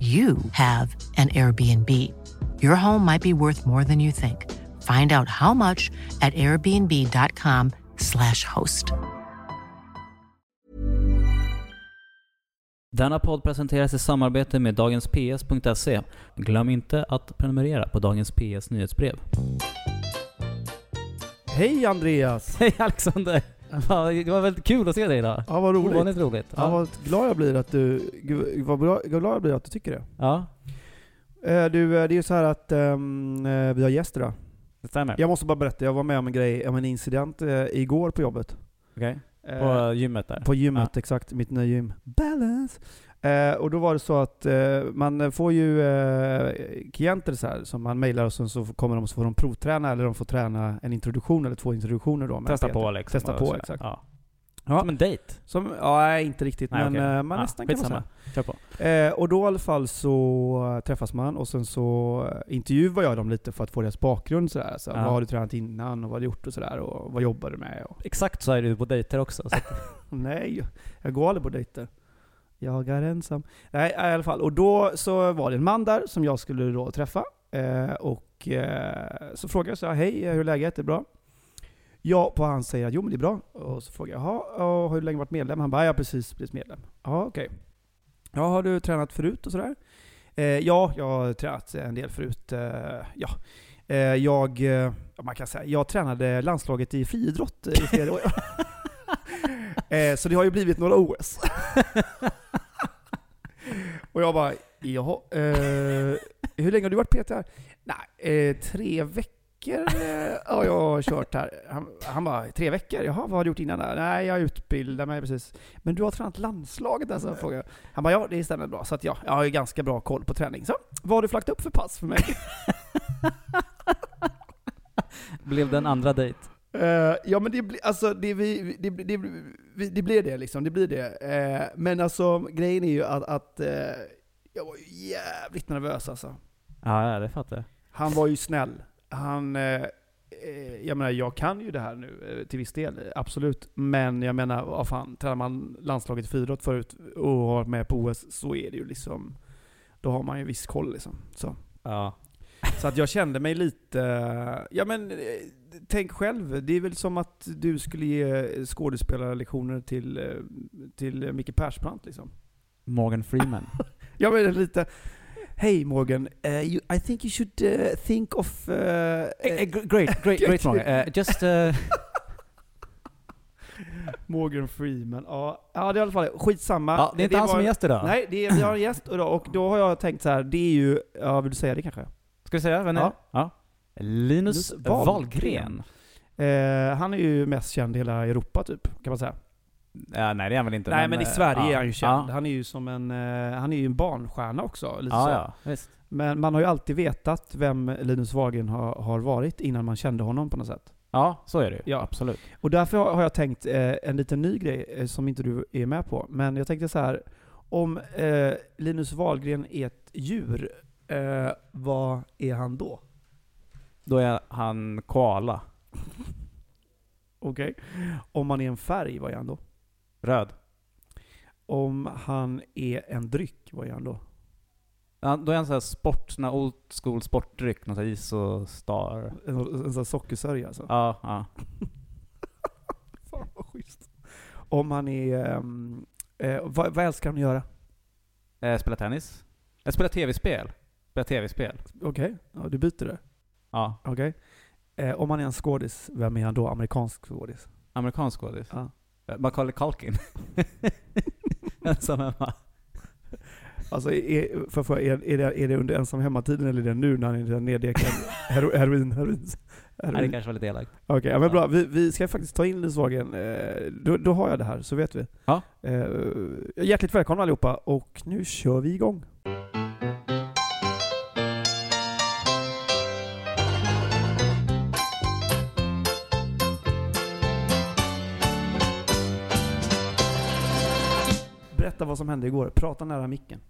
you have an Airbnb. Your home might be worth more than you think. Find out how much at airbnb.com/slash host. Denna podd presenteras i samarbete med dagensps.se. Glöm inte att prenumerera på Dagens PS nyhetsbrev. Hej Andreas! Hej Alexander! Det var väldigt kul att se dig idag. Ja, vad roligt. Ovanligt roligt. Ja, vad glad jag blir att du, gud, vad bra, glad jag blir att du tycker det. ja, Eh, Du, eh, det är ju så här att ehm, eh, vi har gäster idag. det stämmer. Jag måste bara berätta, jag var med om en grej, om en incident eh, igår på jobbet. Okej. Eh, På gymmet där. på gymmet, exakt. Mitt nya gym. Balance! Eh, och då var det så att eh, man får ju eh, klienter så här, som man mejlar och sen så kommer de och så får de provträna, eller de får träna en introduktion eller två introduktioner då. Testa på liksom. Testa på, exakt. Ja. Ja. Som en dejt. Som, ja, inte riktigt, Nej, men okej. eh, man Ja, nästan kan man säga. Kör på. Eh, och då i alla fall så träffas man och sen så intervjuar jag dem lite för att få deras bakgrund sådär. Så, Ja. Vad har du tränat innan och vad har du gjort och sådär och vad jobbar du med? Och, Exakt så är du på dejter också. Nej, jag går aldrig på dejter. Jag är ensam. Nej, i alla fall. Och då så var det en man där som jag skulle då träffa. Eh, och eh, så frågade jag så här, hej, hur är läget? Är det bra? Ja, på han säger att jo men det är bra. Och så frågar jag, jaha, har du länge varit medlem? Han bara, jag har precis blivit medlem. Ja, okej. Ja, har du tränat förut och sådär? Eh, ja, jag har tränat en del förut. Eh, ja. Eh, jag, eh, man kan säga, jag tränade landslaget i friidrott i flera år. så det har ju blivit några OS. och jag bara, jaha, eh, hur länge har du varit PT här? Nej, eh, tre veckor eh, ja, jag har kört här. Han, han bara, tre veckor? Jaha, vad har du gjort innan? där? Nej, jag utbildade mig precis. Men du har tränat landslaget alltså? Frågade jag. Han bara, ja det stämmer bra. Så att ja, jag har ju ganska bra koll på träning. Så, vad har du flaggat upp för pass för mig? Blev det en andra dejt? Eh, ja men det blir, alltså, det, vi, det, det, det, det blir det liksom, det blir det. Eh, men alltså grejen är ju att, att eh, jag var ju jävligt nervös alltså. Ja, det fattar jag. Han var ju snäll. Han, jag menar jag kan ju det här nu till viss del, absolut. Men jag menar, vad fan, tränar man landslaget i friidrott förut och har varit med på OS så är det ju liksom, då har man ju viss koll liksom. Så. Ja. Så att jag kände mig lite, ja men tänk själv, det är väl som att du skulle ge skådespelarlektioner till, eh, till Micke Persbrandt liksom. Morgan Freeman. Ja men lite, Hey Morgan, uh, you, I think you should uh, think of... Uh, gr- great, great, great Morgan. Just... Morgan Freeman, ja. Ja det är i alla fall skitsamma. ja, det är inte han som är gäst idag. Nej, det är, vi har en gäst idag och då har jag tänkt så här. det är ju, ja vill du säga det kanske? Ska vi säga vem det är? Ja. Linus Wahlgren. Eh, han är ju mest känd i hela Europa typ, kan man säga. Ja, nej det är han väl inte. Nej men i eh, Sverige ja. är han ju känd. Ja, Han är ju som en, eh, han är ju en barnstjärna också. Lite ja, så. Men man har ju alltid vetat vem Linus Wahlgren har, har varit innan man kände honom på något sätt. Ja, så är det ju. Ja. Absolut. Och därför har har jag tänkt eh, en liten ny grej eh, som inte du är med på. Men jag tänkte så här. Om eh, Linus Wahlgren är ett djur, eh, vad är han då? Då är han koala. Okej. Om han är en färg, vad är han då? Röd. Om han är en dryck, vad är han då? Ja, då är han sån här sport, sån här old school sportdryck, någon sån här is och star. En, en sån här sockersörja alltså? Ja, ja. Fan vad schysst. Om han är... ehm, eh, vad, vad älskar han att göra? Eh, spela tennis. Jag spelar tv-spel. Spelar tv-spel. Okej, ja, du byter det. Ja. Okej. Eh, om man är en skådis, vem är han då? Amerikansk skådis? Amerikansk skådis. Ja. Macaulay Culkin. Ensam hemma. Alltså, är, för, för, är, är, det, är det under ensam hemmatiden eller är det nu när han är neddekad hero, heroin? heroin, Nej, det kanske var lite elakt. Okej, ja, men bra. Vi, vi ska faktiskt ta in Lusvagen. Eh, då, då har jag det här, så vet vi. Ja. Eh, hjärtligt välkomna allihopa, och nu kör vi igång. Berätta vad som hände igår. Prata nära micken.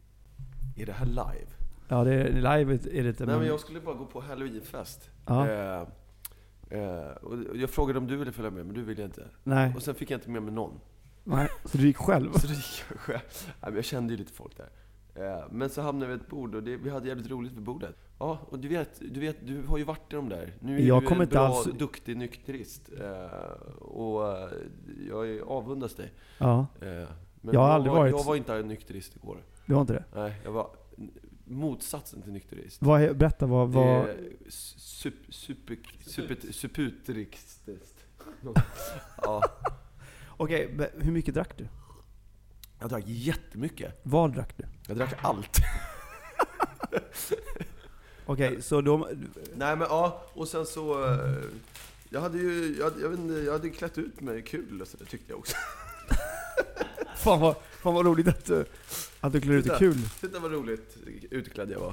Är det här live? Ja, det är live är det inte. Nej men jag skulle bara gå på halloweenfest. Ja. Eh, eh, och jag frågade om du ville följa med, men du ville inte. Nej, Och sen fick jag inte med mig någon. nej, så du gick själv? Så då gick jag själv. Nej, men jag kände ju lite folk där. Eh, men så hamnade vi vid ett bord och det, vi hade jävligt roligt vid bordet. Ja, och du vet, du vet, du har ju varit i de där. Nu är Jag du en bra, alls- duktig nykterist. Eh, och eh, jag avundas dig. Ja, men Jag har aldrig var, varit- Jag var inte en nykterist igår. du har inte det? Nej, jag var motsatsen till nykterist. Vad är, berätta, vad... vad Det sup, super, super, ja, Okej, be- hur mycket drack du? jag drack jättemycket. Vad drack du? Jag drack allt. Okej, så de... Nej men ja, och sen så... eh, Jag hade ju, jag, jag vet inte, jag hade klätt ut mig kul så där tyckte jag också. Fan vad, fan vad roligt att du, att du klär ut dig kul. Titta vad roligt utklädd jag var.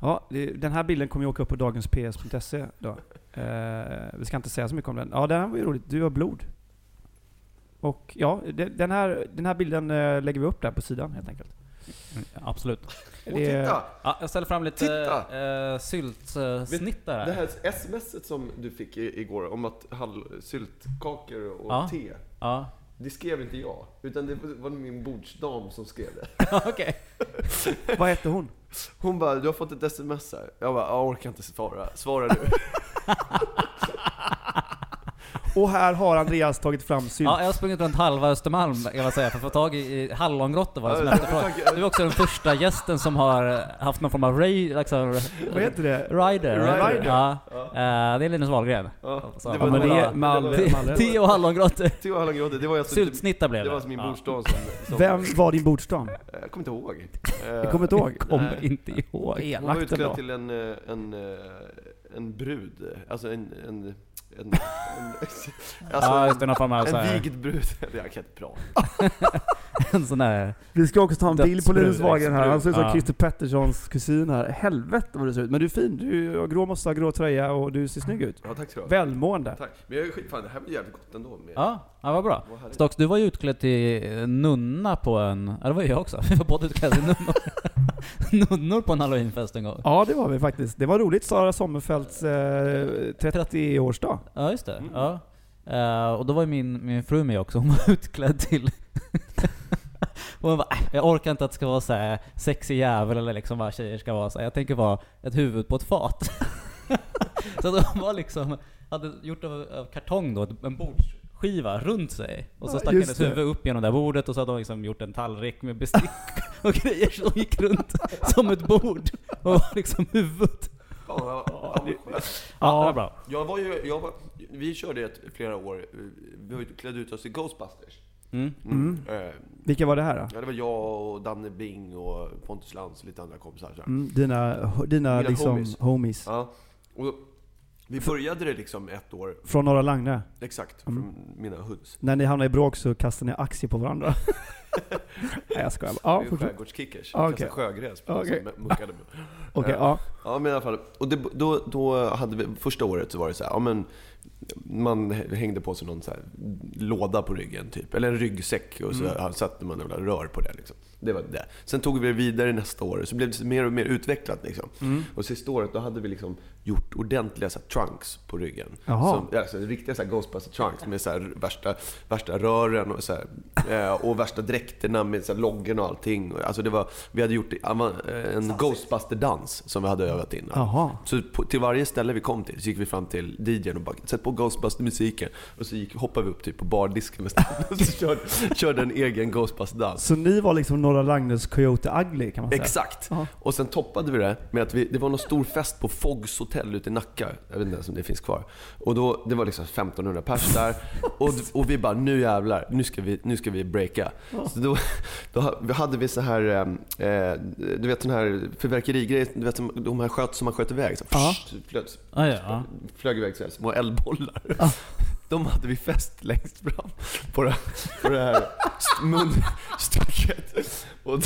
Ja, det, den här bilden kommer ju åka upp på dagensps.se då. Eh, vi ska inte säga så mycket om den. Ja, den här var ju roligt. Du har blod. Och ja, de- den här, den här bilden eh, lägger vi upp där på sidan helt enkelt. Mm, absolut. Och Det titta! Ja, jag ställer fram lite Titta! äh, syltsnitt där. Det här smset som du fick i, igår om att hall, syltkakor och Ja. te. Ja, Det skrev inte jag, utan det var min bordsdam som skrev det. okej. Vad hette hon? Hon bara, du har fått ett sms här. Jag bara, jag orkar inte svara. Svara du. Och här har Andreas tagit fram sylt. Ja, jag har sprungit runt halva Östermalm man säga för att få tag i, i hallongrottor var det som Ja, efterfrågade. tack. Du är också den första gästen som har haft någon form av ray, liksom, Vad heter det? rider. Rider. Ja. Eh, det är Linus Wahlgren. Ja, Så, det ja, var men det det- med det. Tio och hallongrottor. Theo Hallengrodde, det var alltså Syltsnittar blev Det det. var alltså min Ja. bordsdam som, som... Vem var din bordsdam? Jag kommer inte ihåg. Jag kommer inte ihåg. Kommer Nej. inte ihåg. Hon var Elakt utklädd till en, eh, en, eh, en brud. Alltså en... en, en, en alltså ja, just det, någon form av en, vigd brud. Jag kan inte prata. en sån där... Vi ska också ta en bild på Linus Wagen här. Han ser ut som Ja. Christer Petterssons kusin här. Helvete vad du ser ut. Men du är fin. Du har grå mössa, grå tröja och du ser snygg ut. Ja, tack så du ha. Välmående. Tack. Men jag är skit, fan, det här blir jävligt gott ändå. Med, Ja, ja vad bra. Vad. Stocks, du var ju utklädd till nunna på en... Ja, det var jag också. Vi var båda utklädda till nunnor. nunnor på en halloweenfest en gång. Ja, det var vi faktiskt. Det var roligt. Sara Sommerfeldts eh, 30-årsdag. Ja, just det. Mm. Ja. Eh, och då var ju min, min fru med också. Hon var utklädd till... hon bara, "Äh, jag orkar inte att det ska vara så här sexig jävel eller liksom vad tjejer ska vara. Så här. Jag tänker vara ett huvud på ett fat. så de var liksom, hade gjort av, av kartong då, en bordsskiva runt sig. Och så Ja, stack just hennes det. huvud upp genom det här bordet och så hade de liksom gjort en tallrik med bestick och grejer som gick runt som ett bord. Och var liksom huvudet. Ja, bra. Jag var ju, jag var, vi körde ett flera år, vi har ju klätt ut oss i Ghostbusters. Mm. Mm. Eh, Vilka var det här då? Ja, det var jag och Danne Bing och Pontus Lantz och lite andra kompisar. Så. Mm, dina dina Mina liksom homies. homies. Ja. Och vi började det liksom ett år, Från Norra Lagne. exakt, Mm. från mina hoods. När ni hamnade i bråk så kastade ni aktier på varandra. Nej jag skojar bara. Ja, fortsätt. skärgårdskickers, Ja, kastade sjögräs Okej. okay. som muckade. Okej, Ja. ja. Ja men i alla fall, och det, då, då hade vi, första året så var det så här, ja men man hängde på sig någon så här låda på ryggen typ, eller en ryggsäck och så Mm. satte man några rör på det liksom. Det var det. Sen tog vi det vidare nästa år, så blev det mer och mer utvecklat liksom. Mm. Och sista året då hade vi liksom gjort ordentliga så här, trunks på ryggen. Jaha. Som, alltså, riktiga så här, Ghostbuster trunks med så här, värsta, värsta rören och, så här, eh, och värsta dräkterna med så här, loggen och allting. Alltså, det var, vi hade gjort en Ghostbuster-dans som vi hade övat in. Jaha. Så på, till varje ställe vi kom till så gick vi fram till DJn och bara sätt på Ghostbuster-musiken. Och så gick, hoppade vi upp typ på bardisken med och så körde, körde en egen Ghostbuster-dans. Så ni var liksom Norra Lagnäs Coyote Ugly kan man säga. Exakt. Ja. Och sen toppade vi det med att vi, det var någon stor fest på Foggs hotell ute i Nacka. Jag vet inte ens om det finns kvar. Och då, det var liksom 1500 pers där. Och, och vi bara, nu jävlar, nu ska vi, nu ska vi breaka. Så då, då hade vi så här, eh, du vet den här fyrverkerigrejen, du vet de här sköt som man sköt iväg. Så, Ja. flög, Ah, ja. flög iväg så här, små eldbollar. De hade vi fäst längst fram på det, på det här st- munstycket. Och,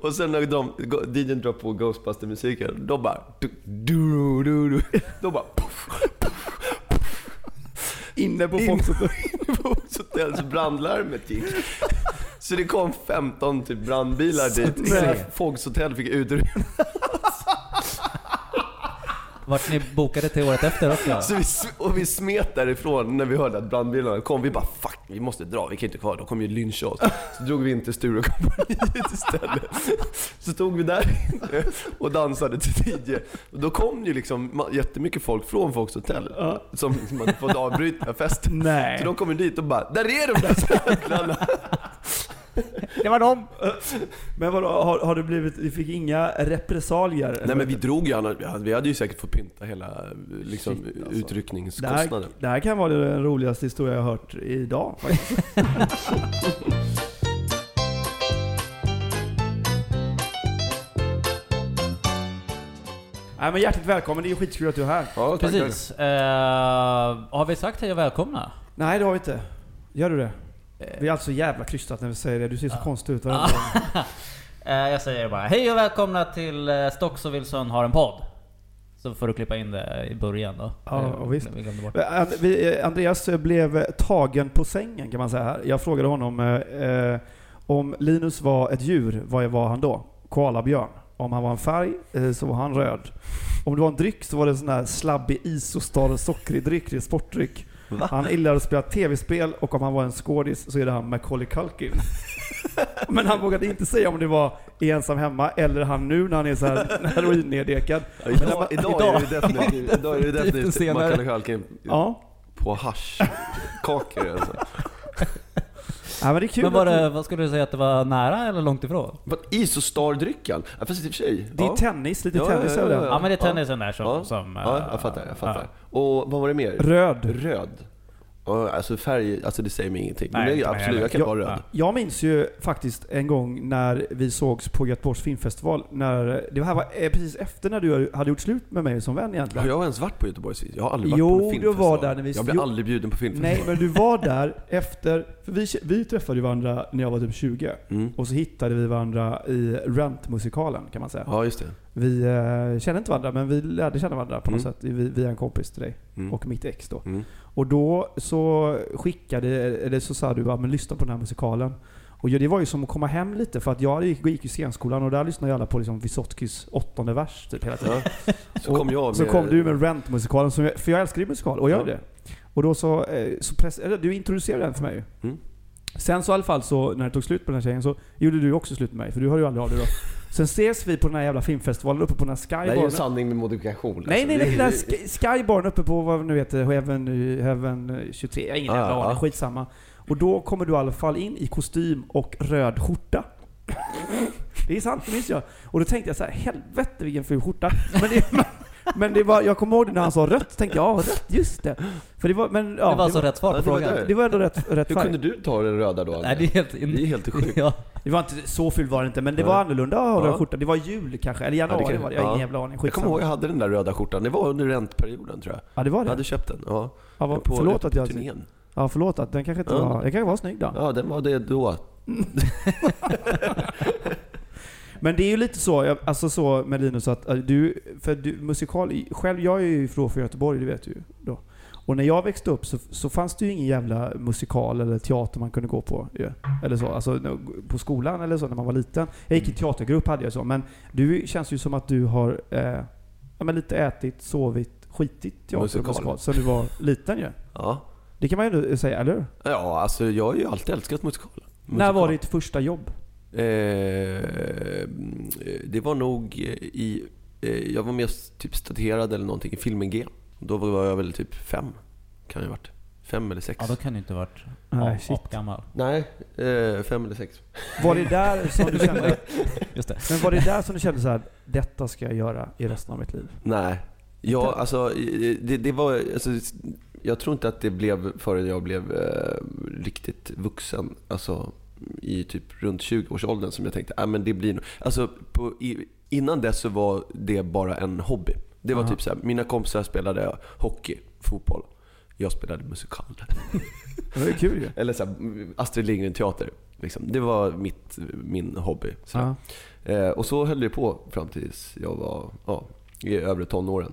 och sen när de, DJn drar på Ghostbuster-musiken, de bara... Du, du, du, du. De bara... Puff, Inne på Fox på hotellets brandlarmet gick. Så det kom 15 typ brandbilar dit. Nej. Fogs hotell fick utrymme. Vart ni bokade till året efter också? Så vi, och vi smet därifrån när vi hörde att brandbilarna kom. Vi bara fuck, vi måste dra, vi kan inte kvar, de kommer ju lyncha oss. Så drog vi in till Sturecompagniet istället. Så stod vi där inne och dansade till DJ. Och då kom ju liksom jättemycket folk från Fox Hotel som, som hade fått avbryta festen. Nej. Så de kommer dit och bara, där är de där jävlarna! Det var dem! Men vadå, har, har det blivit, du fick inga repressalier? Nej men vi drog ju annars, vi hade- vi ju säkert fått pynta hela liksom, Shit, alltså. det, här, utryckningskostnaden. det här kan vara den roligaste historia jag har hört idag faktiskt. Nej men hjärtligt välkommen, det är ju skitkul att du är här. Ja, tack, tack. Precis. Eh, har vi sagt hej och välkomna? Nej det har vi inte. Gör du det? Vi är alltså jävla krystat när vi säger det, du ser så konstig ut varenda gång. Eh, jag säger bara hej och välkomna till uh, Stocks och Wilson har en podd. Så får du klippa in det i början då. Ja, Eh, visst. Vi. Eh, eh, Andreas blev tagen på sängen kan man säga här. Jag frågade honom eh, eh, om Linus var ett djur, vad var han då? Koalabjörn. Om han var en färg eh, så var han röd. Om det var en dryck så var det en sån här slabbig Isostar sockrig dryck, det är sportdryck. Han gillade att spela tv-spel och om han var en skådis så är det han Macaulay Culkin. Men han vågade inte säga om det var i ensam hemma eller han nu när han är så här heroinnedekad. Ja, idag, idag, är det definitivt, idag är det definitivt. Macaulay Culkin Ja. på haschkakor alltså. ja men det är kul. Men var det, vad skulle du säga att det var nära eller långt ifrån? Vad, Isostar-drycken? Ja, fast i och för sig. Det är ja. tennis, lite Ja, tennis ja, över ja, den. Ja, men det är tennisen där som... Ja. som Ja, eh, jag fattar, jag fattar. ja. Och vad var det mer? Röd. Röd. Ja, alltså färg, alltså det säger mig ingenting. Men Nej, mig absolut, jag kan vara röd. Jag minns ju faktiskt en gång när vi sågs på Göteborgs filmfestival. När, det här var eh, precis efter när du hade gjort slut med mig som vän Har egentligen. jag ens varit på Göteborgs film? Jag har aldrig varit Jo, på en du filmfestival. var där när vi- Jag jo. aldrig bjuden på filmfestival. Nej, men du var där efter... För vi, vi träffade ju varandra när jag var typ 20. Mm. Och så hittade vi varandra i Rent-musikalen kan man säga. Ja, just det. Vi eh, kände inte varandra, men vi lärde känna varandra på något Mm. sätt vi- via en kompis till dig. Mm. Och mitt ex då. Mm. Och då så skickade, eller så sa du bara, men lyssna på den här musikalen. Och det var ju som att komma hem lite, för att jag gick, i scenskolan och där lyssnade ju alla på liksom Vysotskys åttonde vers typ hela tiden. Ja. Så kom jag med... Så kom du med Rent-musikalen, för jag älskar ju musikal, och gör Ja. det. Och då så, eh, så press, eller, du introducerade den för mig. Mm. Sen så i alla fall så, när det tog slut på den här tjejen, så gjorde du också slut med mig, för du hörde ju aldrig av dig då. Sen ses vi på den här jävla filmfestivalen uppe på den här Det här är ju en skybaren. sanning med modifikation. Nej, alltså. nej, nej. Det- Den här sk- skybaren uppe på vad nu heter Heaven, Heaven 23. Jag har ingen jävla aning, ja. skitsamma. Och då kommer du i alla fall in i kostym och röd skjorta. Det är sant, det minns jag. Och då tänkte jag så här, helvete vilken ful skjorta. Men det, men, det var, jag kommer ihåg det när han sa rött, tänkte jag, ja rött, just det. För det var, men ja. det var alltså det, rätt svar på var frågan. det. var ändå rätt, rätt Hur färg. kunde du ta den röda då? Nej, det är helt... Det är helt sjukt. ja. Det var inte så ful var det inte, men det Nej. var annorlunda att ha Ja. skjorta. Det var jul kanske, eller januari Ja, det kan- var det. Jag har ja. ingen jävla aning. Jag Skitsamma. kommer ihåg jag hade den där röda skjortan. Det var under rentperioden tror jag. Ja, det var Jag det. hade köpt den. Ja. Ja, vad, på, förlåt på att jag... turnén. Ja, förlåt att den kanske inte Ja. var... Den kanske var snygg då. Ja, den var det då. Men det är ju lite så, jag- alltså så med Linus att äh, du, för du, musikal, själv, jag är ju från Göteborg, det vet du ju då. Och när jag växte upp så, så fanns det ju ingen jävla musikal eller teater man kunde gå på. ju. Eller så, alltså på skolan eller så när man var liten. Jag gick i teatergrupp hade jag så, men du känns ju som att du har eh, ja, men lite ätit, sovit, skitit teater Musikal. och musikal sen du var liten ju. Ja. Det kan man ju säga, eller hur? ja, alltså jag har ju alltid älskat musikal. När Musikal. var ditt första jobb? Eh, det var nog i... Eh, jag var med typ staterad eller någonting i filmen G. Då var jag väl typ fem. Kan jag ha varit. Fem eller sex. Ja, då kan du inte ha varit Nej, shit. apgammal. Nej, eh, fem eller sex. Var det där som du kände, Just det. men var det där som du kände så här, detta ska jag göra i resten av mitt liv? Nej. Ja, alltså, det, det var, alltså, jag tror inte att det blev förrän jag blev eh, riktigt vuxen. Alltså i typ runt 20-årsåldern som jag tänkte, ah, men det blir nog... Alltså, på, i, innan dess så var det bara en hobby. Det var Aha. typ så här, mina kompisar spelade hockey, fotboll. Jag spelade musikal. Det ju kul ju. Eller så här, Astrid Lindgren-teater. Liksom. Det var mitt, min hobby. Så. Eh, och så höll det på fram tills jag var ja, i övre tonåren.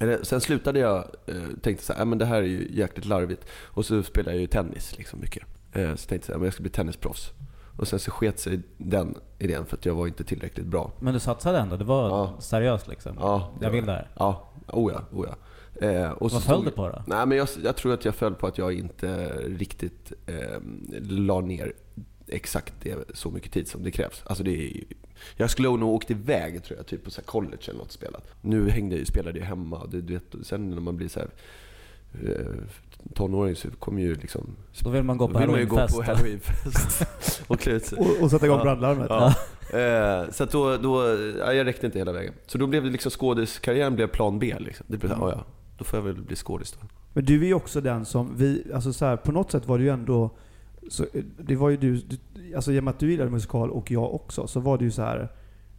Eller, sen slutade jag, eh, tänkte så här, "Ah, men det här är ju jäkligt larvigt. Och så spelade jag ju tennis liksom mycket. Eh, så tänkte jag men jag ska bli tennisproffs. Och sen så sket sig den idén för att jag var inte tillräckligt bra. Men du satsade ändå? Det var Ja. seriöst liksom? Ja, Jag vill det här. Ja, oh ja, oh ja. Eh, och Vad föll du på då? Nej, men jag, jag tror att jag föll på att jag inte riktigt eh, la ner exakt det, så mycket tid som det krävs. Alltså det är, jag skulle nog åkt iväg tror jag, typ på så college eller något spelat. Nu hängde, jag- spelade jag hemma. Du, du vet, sen när man blir så här, eh, tonåring så kommer ju liksom... Då vill man gå på då vill man ju gå halloweenfest. på halloweenfest och klä ut sig. Och, och sätta igång Ja. brandlarmet. Ja. Eh, så att då, då, ja, jag räckte inte hela vägen. Så då blev det liksom skådiskarriären blev plan B. Liksom. Det blev Mm. "Ah, ja, då får jag väl bli skådis då. Men du är ju också den som, vi, alltså så här, på något sätt var det ju ändå, så, det var ju du, du, alltså med att du gillade musikal och jag också, så var det ju så här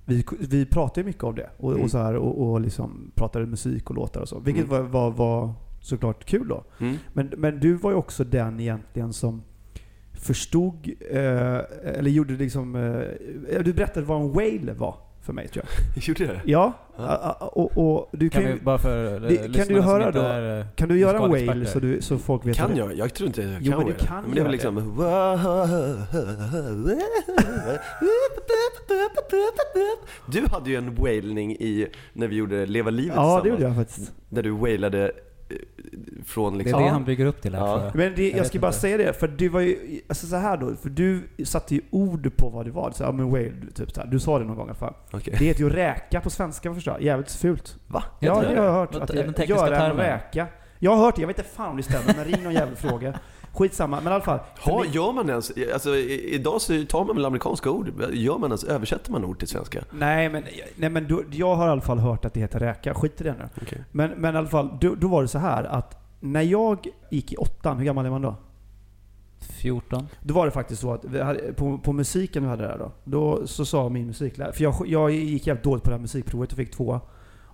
vi, vi pratade ju mycket om det och, Mm. och, så här, och, och liksom pratade musik och låtar och så. Vilket Mm. var, var, var såklart kul då. Mm. Men, men du var ju också den egentligen som förstod, eh, eller gjorde liksom, eh, du berättade vad en whale var för mig tror jag. Gjorde jag det? Ja, Ja. a- och, och du Kan kan, vi ju, bara för Det- det, kan du höra då? är, eh, kan du göra en whale så, du, så folk vet Kan det jag? Jag tror inte jag kan Jo, men du det. kan men det göra liksom... Du hade ju en wailning i, när vi gjorde Leva livet Ja, det tillsammans. gjorde jag faktiskt. Där du wailade från Det är liksom... det han bygger upp till här Ja. jag. Men det, jag, vet ska bara inte. säga det, för du var ju, alltså så här då, för du satte ju ord på vad det var. Så, ja men whale, typ så här. Du sa det någon gång i alla fall. Okej. Det heter ju räka på svenska förstår jag. Jävligt fult. Va? Ja, det har jag hört. Att den göra en räka. Jag har hört det, jag vet inte fan om det stämmer, men ring någon jävla fråga. Skitsamma, men i alla fall. Ha, mig- gör man ens, alltså idag så tar man väl amerikanska ord, gör man ens, översätter man ord till svenska? Nej men, nej, men då, jag har i alla fall hört att det heter räka. Skit i det nu. Okej. Men, men i alla fall, då, då var det så här att när jag gick i åttan, hur gammal är man då? 14. Då var det faktiskt så att vi hade, på, på musiken vi hade där då, då så sa min musiklärare, för jag, jag gick jävligt dåligt på det här musikprovet och fick tvåa.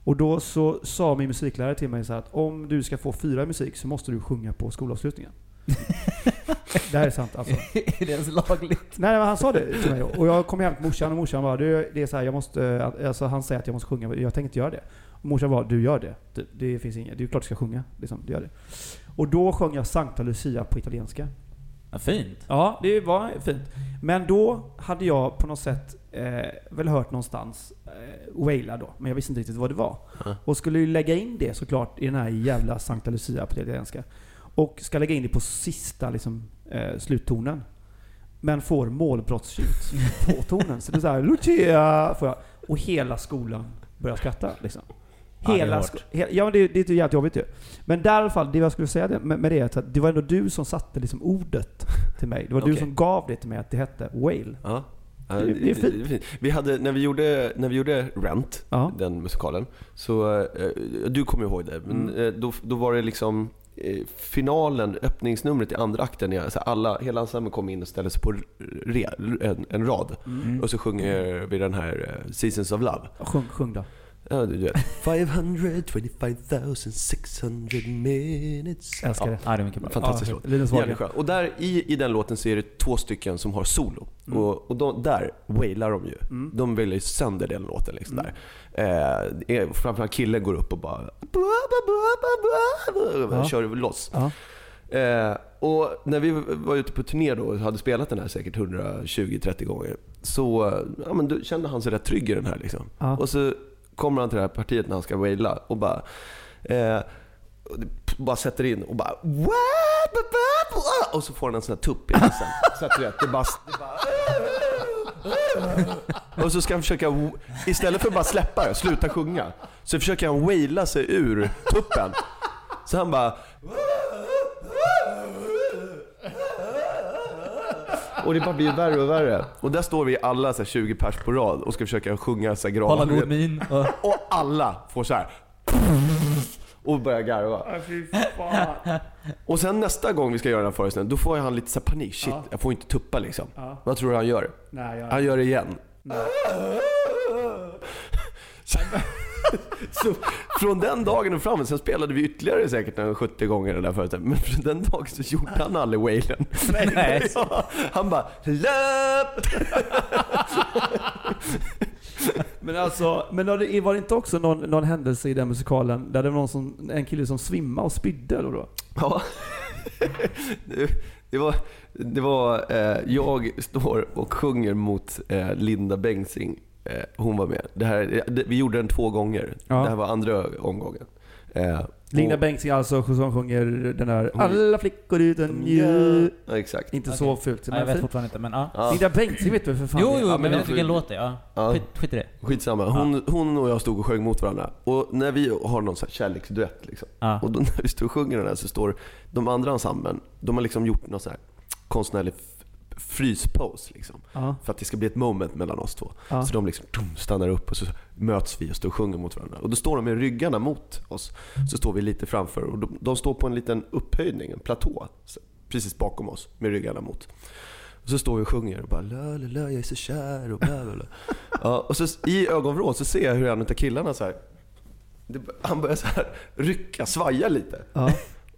Och då så sa min musiklärare till mig så här att om du ska få fyra i musik så måste du sjunga på skolavslutningen. det här är sant alltså. är det ens lagligt? Nej men han sa det till mig då. Och jag kom hem till morsan och morsan bara, du, det är så här, jag måste, alltså han säger att jag måste sjunga, jag tänker inte göra det. Och morsan bara, du gör det. Det, det finns inget, det är klart du ska sjunga. Liksom, du gör det. Och då sjöng jag Sankta Lucia på italienska. Ja, fint. Ja, det var fint. Men då hade jag på något sätt eh, väl hört någonstans eh, waila då, men jag visste inte riktigt vad det var. Ja. Och skulle ju lägga in det såklart i den här jävla Sankta Lucia på italienska. Och ska lägga in det på sista liksom, eh, sluttonen. Men får målbrottsljud på tonen. Så det är såhär Lucia får jag. Och hela skolan börjar skratta liksom. Ja, det är Hela ja, det, det är jävligt jobbigt ju. Men där i alla fall, det jag skulle säga det, med, med det är att det var ändå du som satte liksom ordet till mig. Det var du Okej. som gav det till mig att det hette whale. Ja. Ja, Det- det är fint. Vi hade, när vi gjorde, när vi gjorde Rent, Ja. den musikalen, så, eh, du kommer ihåg det, men Mm. eh, då, då var det liksom finalen, öppningsnumret i andra akten, ja, så alla, hela ensemblen kom in och ställde sig på re, en, en rad. Mm. Och så sjunger vi den här eh, Seasons of Love. Sjung, sjung då. Ja, du vet. 525 600 minutes. Jag älskar det. Ja, det är mycket bra. Fantastisk Ja, låt. Linus Jävligt Wahlgren. skön. Och där i, i den låten så är det två stycken som har solo. Mm. Och, och de, där wailar de ju. Mm. De wailar ju sönder den låten liksom Mm. där. Eh, framförallt killen går upp och bara Ja. kör loss. Ja. Eh, och när vi var ute på turné då och hade spelat den här säkert 120-30 gånger så ja, men då kände han sig rätt trygg i den här liksom. Ja. Och så kommer han till det här partiet när han ska waila och bara eh, bara sätter in och bara "What? Ba, ba, ba." och så får han en sån här tupp i halsen. Så att du vet, det bara, det bara och så ska han försöka, istället för att bara släppa det, sluta sjunga, så försöker han waila sig ur tuppen. Så han bara Och det bara blir värre och värre. Och där står vi alla så här, 20 pers på rad och ska försöka sjunga så här, Hålla grav. god min. Och, Och alla får så här. Och börjar garva. Och sen nästa gång vi ska göra den här föreställningen, då får han lite så här panik. Shit, Ja. jag får inte tuppa liksom. Ja. Vad tror du han gör? Nej, jag... Han gör det igen. Så, så från den dagen och framåt, sen spelade vi ytterligare säkert en 70 gånger den där föreställningen. Men från den dagen så gjorde han aldrig Wailen. Nej. Ja, han bara löp! Men alltså, men var det, var det inte också någon, någon händelse i den musikalen där det var någon som, en kille som svimmade och spydde eller då? Ja. Det, det var, det var eh, jag står och sjunger mot eh, Linda Bengtzing. Eh, hon var med. Det här, det, vi gjorde den två gånger. Ja. Det här var andra omgången. Eh, Linda och- Bengtzing alltså som sjunger den där Hon- Alla flickor utan ju. Ja, exakt. Inte Okej. så fult. ja, Men jag vet fortfarande inte men ja. Ja, Linda Bengtzing vet du för fan Jo, jo, Ja, men jag det vet vilken låt det är. Ja. Ja. Skit, skit i det. skitsamma. Hon, hon och jag stod och sjöng mot varandra. Och när vi har någon sån här kärleksduett liksom. Ja. Och då när vi står och sjunger den här så står de andra ensemblen, de har liksom gjort någon sån här konstnärlig fryspose liksom. Ja. För att det ska bli ett moment mellan oss två. Ja. Så de liksom tum, stannar upp och så möts vi och står och sjunger mot varandra. Och då står de med ryggarna mot oss. Så står vi lite framför och de, de står på en liten upphöjning, en platå. Precis bakom oss med ryggarna mot. Och så står vi och sjunger och bara la la la jag är så kär och bla bla bla. Ja, och så i ögonvrån så ser jag hur en av killarna så här, det, han börjar så här rycka, svaja lite. Ja.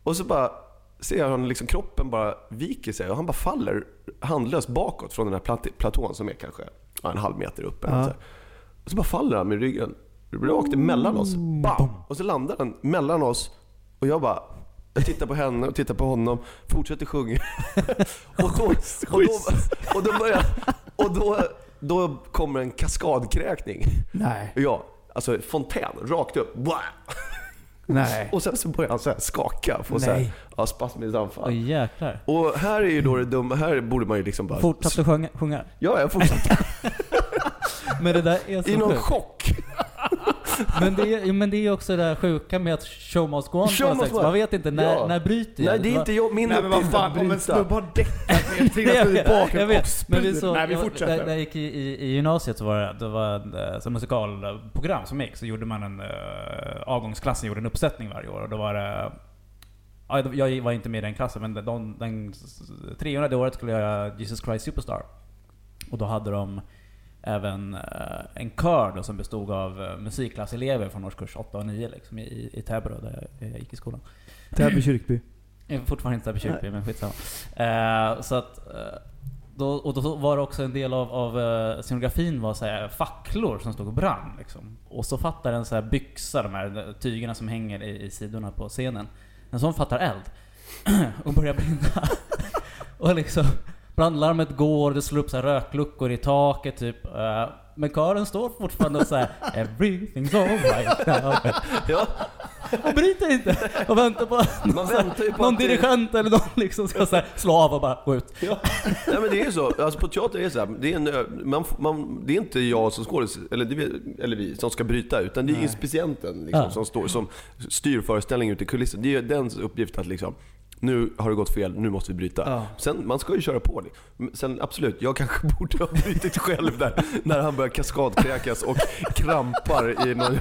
Och så bara ser jag hur liksom kroppen bara viker sig och han bara faller handlöst bakåt från den här plat- platån som är kanske ja, en halv meter upp. Ja. Och så bara faller han med ryggen rakt emellan oss. Bam! Och så landar han mellan oss och jag bara jag tittar på henne och tittar på honom, fortsätter sjunga. och, då, och, då, och då börjar, och då, då kommer en kaskadkräkning. Nej. Ja, alltså fontän, rakt upp. Nej. Och sen så börjar han så här skaka, få så här, Nej. ja, spasmiskt anfall. Oj jäklar. Och här är ju då det dumma, här borde man ju liksom bara... Fortsatte sjunga? sjunga. Ja, jag fortsatte. Men det där är så I någon sjukt. chock. Men det, är, men det är ju också det där sjuka med att show must go on Show must. Man vet inte när, Ja. när bryter jag? Nej, det är inte jag, min Nej men vad uppgift fan, att om en bryta. snubbe har däckat ner, Nej, trillat ut jag och spyr. Nej vi fortsätter. När, när jag gick i, i, i gymnasiet så var det, det var en eh, så musikalprogram som gick, så gjorde man en, uh, avgångsklassen gjorde en uppsättning varje år och då var det Ja, jag var inte med i den klassen, men de, den treorna det året skulle jag göra Jesus Christ Superstar. Och då hade de även eh, en kör då som bestod av uh, musikklasselever från årskurs 8 och 9 liksom, i, i Täby då, där jag gick i skolan. Täby kyrkby. Jag är fortfarande inte Täby kyrkby, men skitsamma. Eh, så att, eh, då, och då var det också en del av, av eh, scenografin var så här, facklor som stod och brann. Liksom. Och så fattar en så här byxa, de här tygerna som hänger i, i sidorna på scenen. En sån fattar eld. och börjar brinna. och liksom, brandlarmet går, det slår upp så rökluckor i taket typ. Eh, men kören står fortfarande och så här Everything's alright now. Ja, Och bryter inte! Och väntar på man väntar ju på någon att det- dirigent eller någon liksom ska så slå av och bara gå ut. Ja. Nej men det är så. Alltså på teater är det så här, det är, en, man, man, det är inte jag som skådespelare, eller, det- eller vi, som ska bryta, utan det är inspicienten liksom, Ja. som, står, som styr föreställningen ute i kulissen. Det är ju dens uppgift att liksom, nu har det gått fel, nu måste vi bryta. Ja. Sen, man ska ju köra på. Sen absolut, jag kanske borde ha brutit själv där, när han börjar kaskadkräkas och krampar i någon...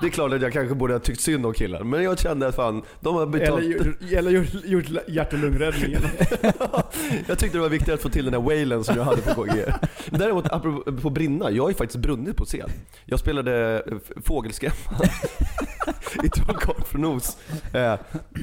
Det är klart att jag kanske borde ha tyckt synd om killar, men jag kände att fan, de har betalt... Eller, gjort- eller gjort, gjort hjärt och lungräddningen. jag tyckte det var viktigt att få till den här wailen som jag hade på KG. Däremot, apropå brinna, jag har ju faktiskt brunnit på scen. Jag spelade f- fågelskrämma i Trollkarlen från Oz. Eh,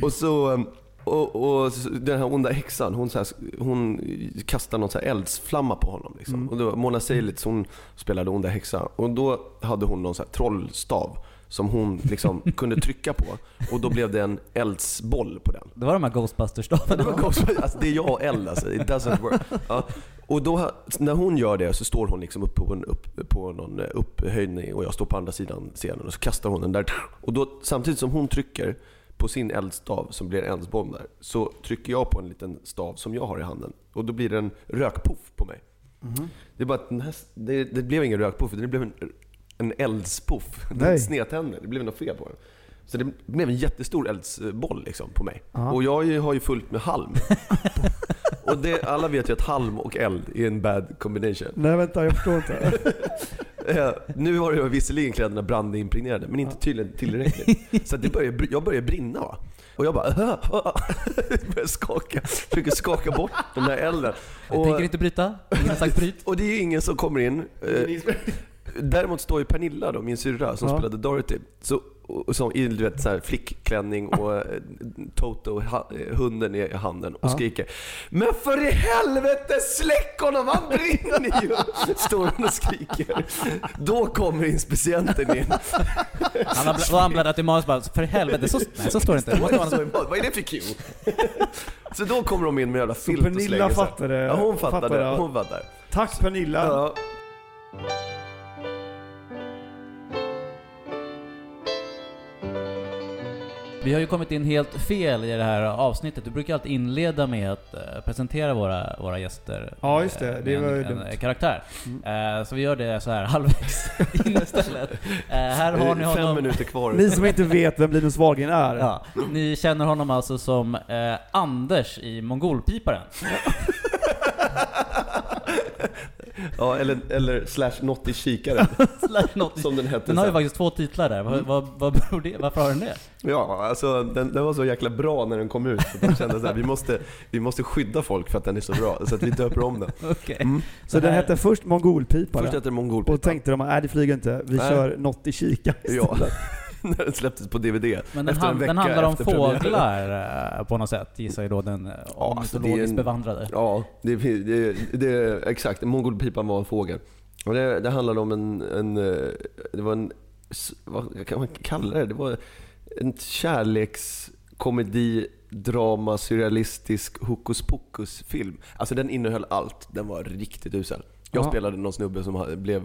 och så... Och, och den här onda häxan, hon, så här, hon kastar någon så eldsflamma på honom. Liksom. Och då, Mona Seilitz, hon spelade onda häxan. Och då hade hon någon så här trollstav som hon liksom kunde trycka på. Och då blev det en eldsboll på den. Det var de här Ghostbusters-stavarna. det var. Alltså, det är jag och eld alltså. It doesn't work. Ja. Och då, när hon gör det så står hon liksom upp på, en, upp, på någon eh, upphöjning och jag står på andra sidan scenen och så kastar hon den där. Och då, samtidigt som hon trycker på sin eldstav som blir en eldsbomb där, så trycker jag på en liten stav som jag har i handen. Och då blir det en rökpuff på mig. Det är bara att den här, det, det blev ingen rökpuff, det blev en, en eldspuff. Den snedtänder, det blev något fel på den. Så det blev en jättestor eldsboll liksom på mig. Ja. Och jag har ju- har fullt med halm. Och det, alla vet ju att halm och eld är en bad combination. Nej vänta, jag förstår inte. Eh, nu var det visserligen kläderna brandimpregnerade, men inte tydligen tillräckligt. Så det började, jag började brinna va. Och jag bara började skaka, försöker skaka bort den här elden. Jag Och, tänker inte bryta. Ingen har sagt bryt. och det är ju ingen som kommer in. Eh, Däremot står ju Pernilla då, min syrra, som Ja. spelade Dorothy. Så, och, som, I du vet, så här, flickklänning och eh, Toto, ha, eh, hunden i handen och Ja. skriker Men för i helvete släck honom, han brinner ju! Står hon och skriker. Då kommer inspicienten in. Han har, bl- han bläddrat i manus bara, för helvete, så, nej, så står det inte. Så, Vad är det för cue? Så då kommer de in med jävla Så filt och Pernilla slänger sig. fattade. Ja, hon fattade. fattade. Hon fattade. Tack Pernilla. Ja. Vi har ju kommit in helt fel i det här avsnittet. Du brukar alltid inleda med att eh, presentera våra, våra gäster. Ja, just det. eh, Det var en, ju en, dumt. karaktär. Eh, så vi gör det så här halvvägs in istället. Eh, här har ni Fem honom. minuter kvar. Ni som inte vet vem Linus Wahlgren är. Ja, ni känner honom alltså som eh, Anders i Mongolpiparen. Ja, eller, eller slash något i kikaren, Slash något. som den hette Den har ju sen. faktiskt två titlar där. Vad, vad, vad beror det Varför har den det? Ja, alltså den, den var så jäkla bra när den kom ut. Så de kände så här, vi måste, vi måste skydda folk för att den är så bra. Så att vi döper om den. Okej. Mm. Så den här- hette först Mongolpipa. Först hette den Mongolpipa. Och tänkte de, nej det flyger inte, vi Nej. kör något i kika Ja, när den släpptes på DVD. Men den, hand, den handlar om fåglar eh, på något sätt, gissar ju då den eh, Ja, alltså, det är mytologiskt en- bevandrade. Ja, det, det, det, exakt. Mongolpipan var en fågel. Och det, det handlade om en, en, eh, det var en, vad kan man kalla det? Det var en kärlekskomedi, drama, surrealistisk hokus pokus film. Alltså den innehöll allt. Den var riktigt usel. Jag Ja. spelade någon snubbe som blev,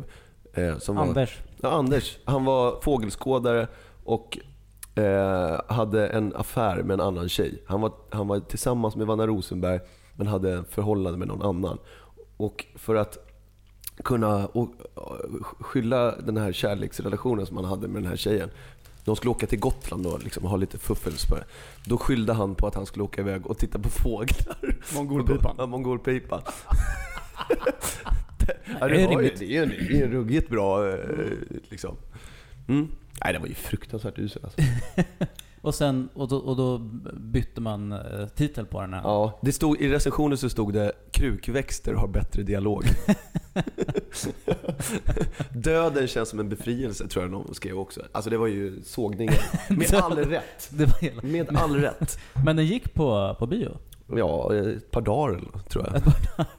eh, som var, Anders. Ja, Anders. Han var fågelskådare och eh, hade en affär med en annan tjej. Han var, han var tillsammans med Vanna Rosenberg men hade en förhållande med någon annan. Och för att kunna och, skylla den här kärleksrelationen som han hade med den här tjejen. De skulle åka till Gotland och liksom ha lite fuffens på det. Då skyllde han på att han skulle åka iväg och titta på fåglar. Mongolpipan. Ja, mongolpipan. det, det ju, det är är en ruggigt bra eh, liksom. Mm. Nej, det var ju fruktansvärt usel alltså. Och sen, och då, och då bytte man eh, titel på den här. Ja, det stod, I recensionen så stod det krukväxter har bättre dialog. Döden känns som en befrielse tror jag någon skrev också. Alltså det var ju sågningen. Med all rätt. Med all rätt. Men den gick på, på bio? Ja, ett par dagar tror jag.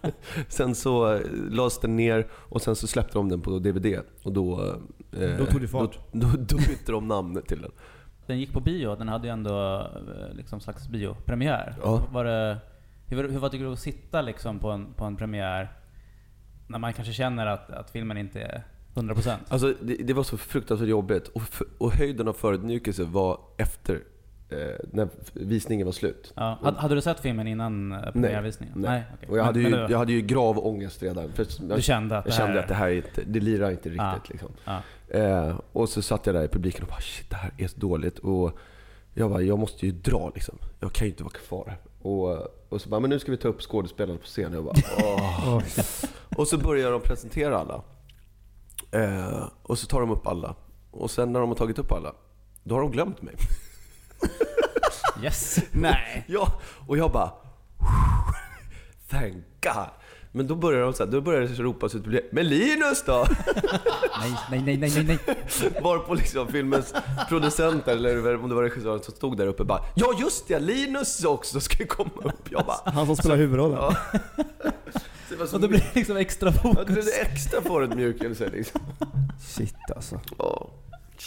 sen så eh, lades den ner och sen så släppte de den på DVD. Och då... eh, Då tog det fart. Då, då, då bytte de namn till den. Den gick på bio, den hade ju ändå eh, liksom slags biopremiär. Ja. Var det, hur, var det- hur var det att sitta liksom på en, på en premiär när man kanske känner att, att filmen inte är 100%? Alltså det, det var så fruktansvärt jobbigt. Och, och höjden av förödmjukelse var efter när visningen var slut. Ja. Hade, hade du sett filmen innan eh, premiärvisningen? Nej. okej. Och jag hade, Men- ju, men du- jag hade ju grav ångest redan. För jag, Du kände att jag det här... kände att det här är inte, det lirar inte riktigt. Ja. Liksom. Ja. Eh, och så satt jag där i publiken och bara shit det här är så dåligt. Och jag bara, jag måste ju dra liksom. Jag kan ju inte vara kvar. Och, och så bara, men nu ska vi ta upp skådespelarna på scen. Jag bara, åh. Och så börjar de presentera alla. Eh, och så tar de upp alla. Och sen när de har tagit upp alla, då har de glömt mig. Yes! Nej. Ja, och jag bara... Thank God. Men då börjar de så här, då börjar det ropas ut publiken, Men Linus då? nej, nej, nej, nej, nej, nej. Varpå liksom filmens producenter, eller om det var regissören som stod där uppe bara Ja just det, Linus också ska ju komma upp. Jag bara... Han som spelar huvudrollen. Ja. Så det var så Och då blir det liksom extra Ja, det blev fokus. extra förödmjukelse liksom. Shit alltså. Ja,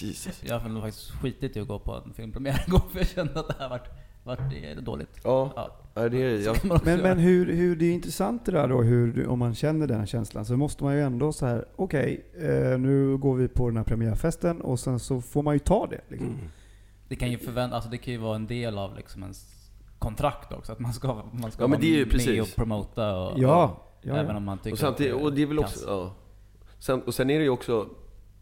Jesus. Jag har nog faktiskt skitit i att gå på en filmpremiär en gång för jag kände att det här vart, vart eh, dåligt. Ja, Ja. ja, det är... Ja. Men, men hur, hur, det är intressant det där då, hur, om man känner den här känslan, så måste man ju ändå så här, okej, eh, nu går vi på den här premiärfesten och sen så får man ju ta det. Liksom. Mm. Det kan ju förvänta, alltså det kan ju vara en del av liksom ens kontrakt också, att man ska, man ska Ja, vara det är ju med precis. och promota och, Ja, ja, Även om man tycker Och, samtidigt, att och det är väl också... Ja. Sen, och sen är det ju också...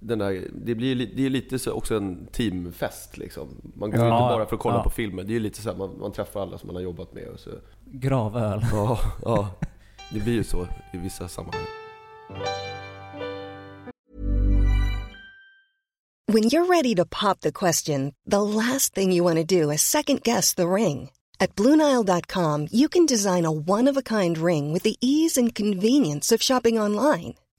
den där, det blir det är lite så också en teamfest liksom. Man går Ja. inte bara för att kolla Ja. på filmen. Det är lite så här, man, man träffar alla som man har jobbat med och så. Gravöl. Ja, ja. Det blir ju så i vissa sammanhang. When you're ready to pop the question, the last thing you want to do is second guess the ring. At Bluenile.com, you can design a one of a kind ring with the ease and convenience of shopping online.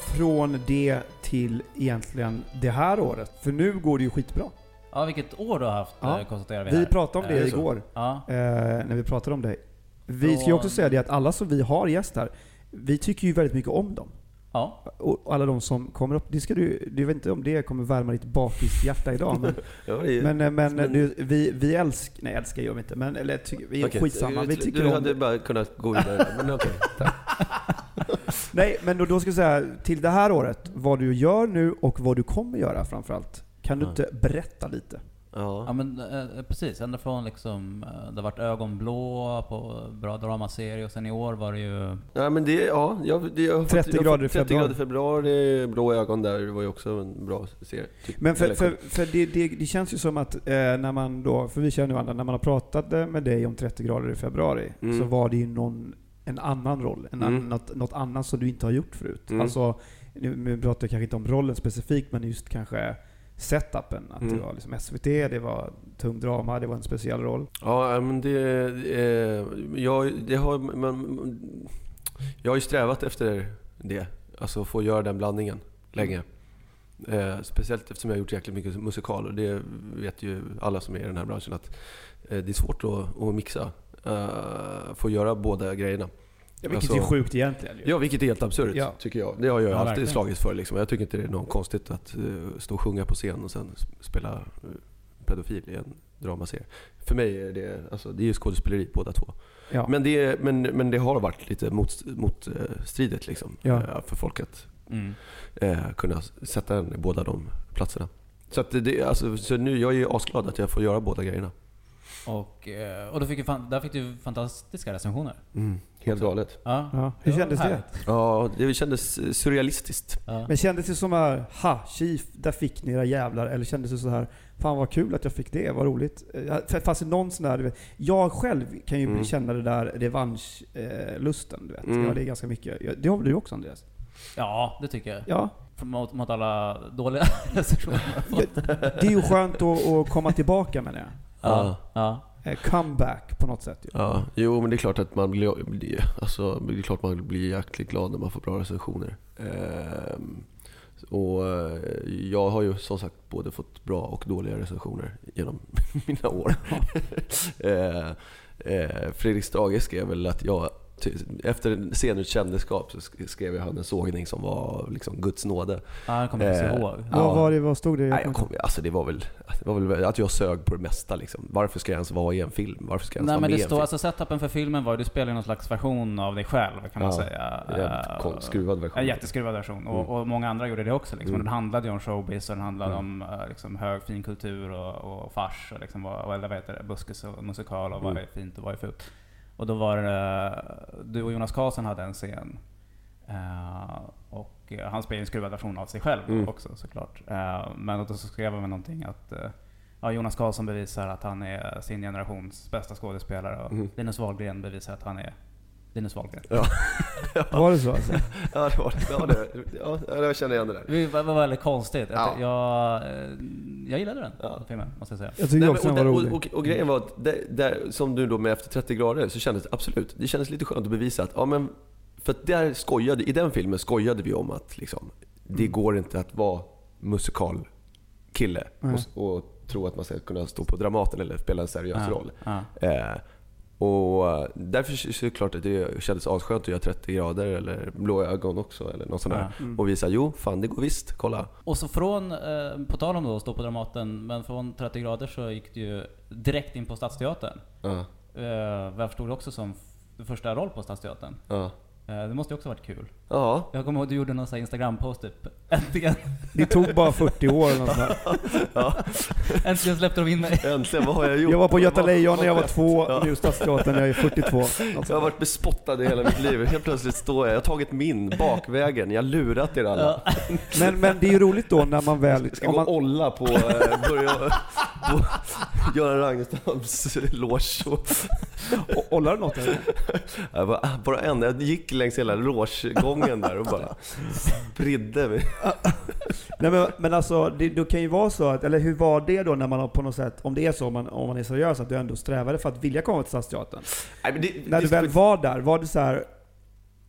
Från det till egentligen det här året. För nu går det ju skitbra. Ja, vilket år du har haft Ja. eh, konstaterar vi Vi här. pratade om Eh, det så? igår. Ja. Eh, när vi pratade om dig. Vi ska ju också säga det att alla som vi har gäst här, vi tycker ju väldigt mycket om dem. ja. Och alla de som kommer upp, det ska du, du vet inte om det kommer värma ditt bakishjärta idag men, Ja, det är- men, eh, men Men- du, vi, vi älskar, nej älskar gör vi inte, men eller, ty, vi är Okej, skitsamma. Vi du- tycker du om hade bara kunnat gå vidare, men okej. tack. Nej, men då, då ska jag säga, till det här året, vad du gör nu och vad du kommer göra framförallt. Kan du Ja. inte berätta lite? Ja Ja. men eh, precis, ända från liksom, eh, det har varit ögonblå på bra dramaserie och sen i år var det ju... Ja, men det, ja, jag, det, jag har fått- 30 jag har grader i fått 30 februari. grader i februari, blå ögon där, det var ju också en bra serie. typ. Men för, Eller- för, för det, det, det känns ju som att eh, när man då, för vi känner ju varandra, när man har pratat med dig om 30 grader i februari Mm. så var det ju någon, en annan roll, en Mm. något, något annat som du inte har gjort förut. Mm. Alltså, nu, pratar jag kanske inte om rollen specifikt, men just kanske setupen. Att Mm. det var liksom SVT, det var tung drama, det var en speciell roll. Ja, men det... Eh, jag, det har, man, jag har ju strävat efter det. Alltså få göra den blandningen länge. Eh, speciellt eftersom jag har gjort jäkligt mycket musikal och det vet ju alla som är i den här branschen att eh, det är svårt att, att mixa. Eh, få göra båda grejerna. Ja, vilket Alltså- är sjukt egentligen ju. Ja, vilket är helt absurt Ja. tycker jag. Det har jag Ja, alltid verkligen. slagits för. Liksom. Jag tycker inte det är något konstigt att eh, stå och sjunga på scen och sen sp- spela uh, pedofil i en dramaserie. För mig är det, alltså, det är ju skådespeleri båda två. Ja. Men, det, men, men det har varit lite mot, mot liksom, Ja. för folk att Mm. eh, kunna sätta den i båda de platserna. Så, att det, alltså, så nu, jag är ju asglad att jag får göra båda grejerna. Och, eh, och då fick fan, där fick du fantastiska recensioner. Helt galet. Ja. Ja, hur var kändes det? Ja, det kändes eh, surrealistiskt. Ja. Men kändes det som här, ha, chief, där fick ni era jävlar? Eller kändes det så här, fan vad kul att jag fick det, vad roligt. Eh, Fanns det någon sån där, du jag själv kan ju Mm. känna det där revanschlusten, du vet. Mm. Ja, det är ganska mycket. Det har du också Andreas? ja, det tycker jag. Ja. Mot, mot alla dåliga recensioner jag det är ju skönt att, att komma tillbaka med det. Ja. ja. Eh, Comeback på något sätt ju. Ja, jo men det är klart att man blir, alltså, det är klart man blir jäkligt glad när man får bra recensioner. Ehm, och eh, jag har ju som sagt både fått bra och dåliga recensioner genom mina år. eh, eh, Fredrik Strage skrev väl att jag efter en scener kändisskap så sk- skrev jag han en sågning som var liksom Guds nåde. Ja, jag kommer inte Eh, ihåg. Ja. Vad var det, vad stod det? Nej, Jag jag kom, alltså det var, väl, det var väl att jag sög på det mesta liksom. Varför ska jag ens vara i en film? Varför ska jag ens Nej vara men med det står, film? alltså setupen för filmen var ju, du spelar ju någon slags version av dig själv kan man Ja, säga. En Eh, skruvad version. En jätteskruvad version. Och, Mm. och många andra gjorde det också. Liksom. Mm. Den handlade ju om showbiz och den handlade Mm. om eh, liksom, hög fin kultur och, och fars. Och liksom, vad, eller vad heter det? Buskis och musikal och vad Mm. är fint och vad är fult. Och då var det, eh, du och Jonas Karlsson hade en scen. Eh, och eh, han spelade en skruvad version av sig själv Mm. också såklart. Men då så skrev han någonting att ja, Jonas Karlsson bevisar att han är sin generations bästa skådespelare och Mm. Linus Wahlgren bevisar att han är Linus Wahlgren. Ja. Var det så alltså? ja, det var det. Ja, det, ja, jag känner igen det där. Det var, var väldigt konstigt. Ja. Jag, eh, jag gillade den Ja. filmen, måste jag säga. Jag tycker också den och, var rolig. och, och, och grejen var att, det, där, som du då med Efter 30 grader, så kändes det absolut, det kändes lite skönt att bevisa att, ja men, för att där skojade, i den filmen skojade vi om att liksom, det Mm. går inte att vara musikalkille Nej. och, och tro att man ska kunna stå på Dramaten eller spela en seriös roll. Eh, och eh, därför är det klart att det kändes asskönt att göra 30 grader eller blå ögon också eller något sånt där. Ja. Och visa, jo fan det går visst, kolla. Och så från, eh, på tal om då att stå på Dramaten, men från 30 grader så gick du ju direkt in på Stadsteatern. Ja, Eh, vad jag förstod också som första roll på Stadsteatern. ja. Eh, det måste ju också varit kul. Ja, Jag kommer ihåg att du gjorde någon Instagram-post typ. Äntligen, Det tog bara 40 år eller där. äntligen släppte de in mig. äntligen, vad har jag gjort? Jag var på Göta Lejon när jag var två, Ja. nu Stadsteatern när jag är 42. Jag har varit bespottad i hela mitt liv. Helt plötsligt står jag, jag har tagit min bakvägen. Jag har lurat er alla. Ja. Men, men det är ju roligt då när man väl... Jag ska Om gå man, och olla på, eh, börja, på Göran Ranestams loge. Och, o- Ollar du något eller? jag bara, ah, bara en, jag gick längs hela logegången där och bara spridde mig. Nej men, men alltså, det, det kan ju vara så att, eller hur var det då när man har på något sätt, om det är så, om man, om man är seriös, att du ändå strävade för att vilja komma till Stadsteatern? Nej, men det, När det du väl var där, var det så här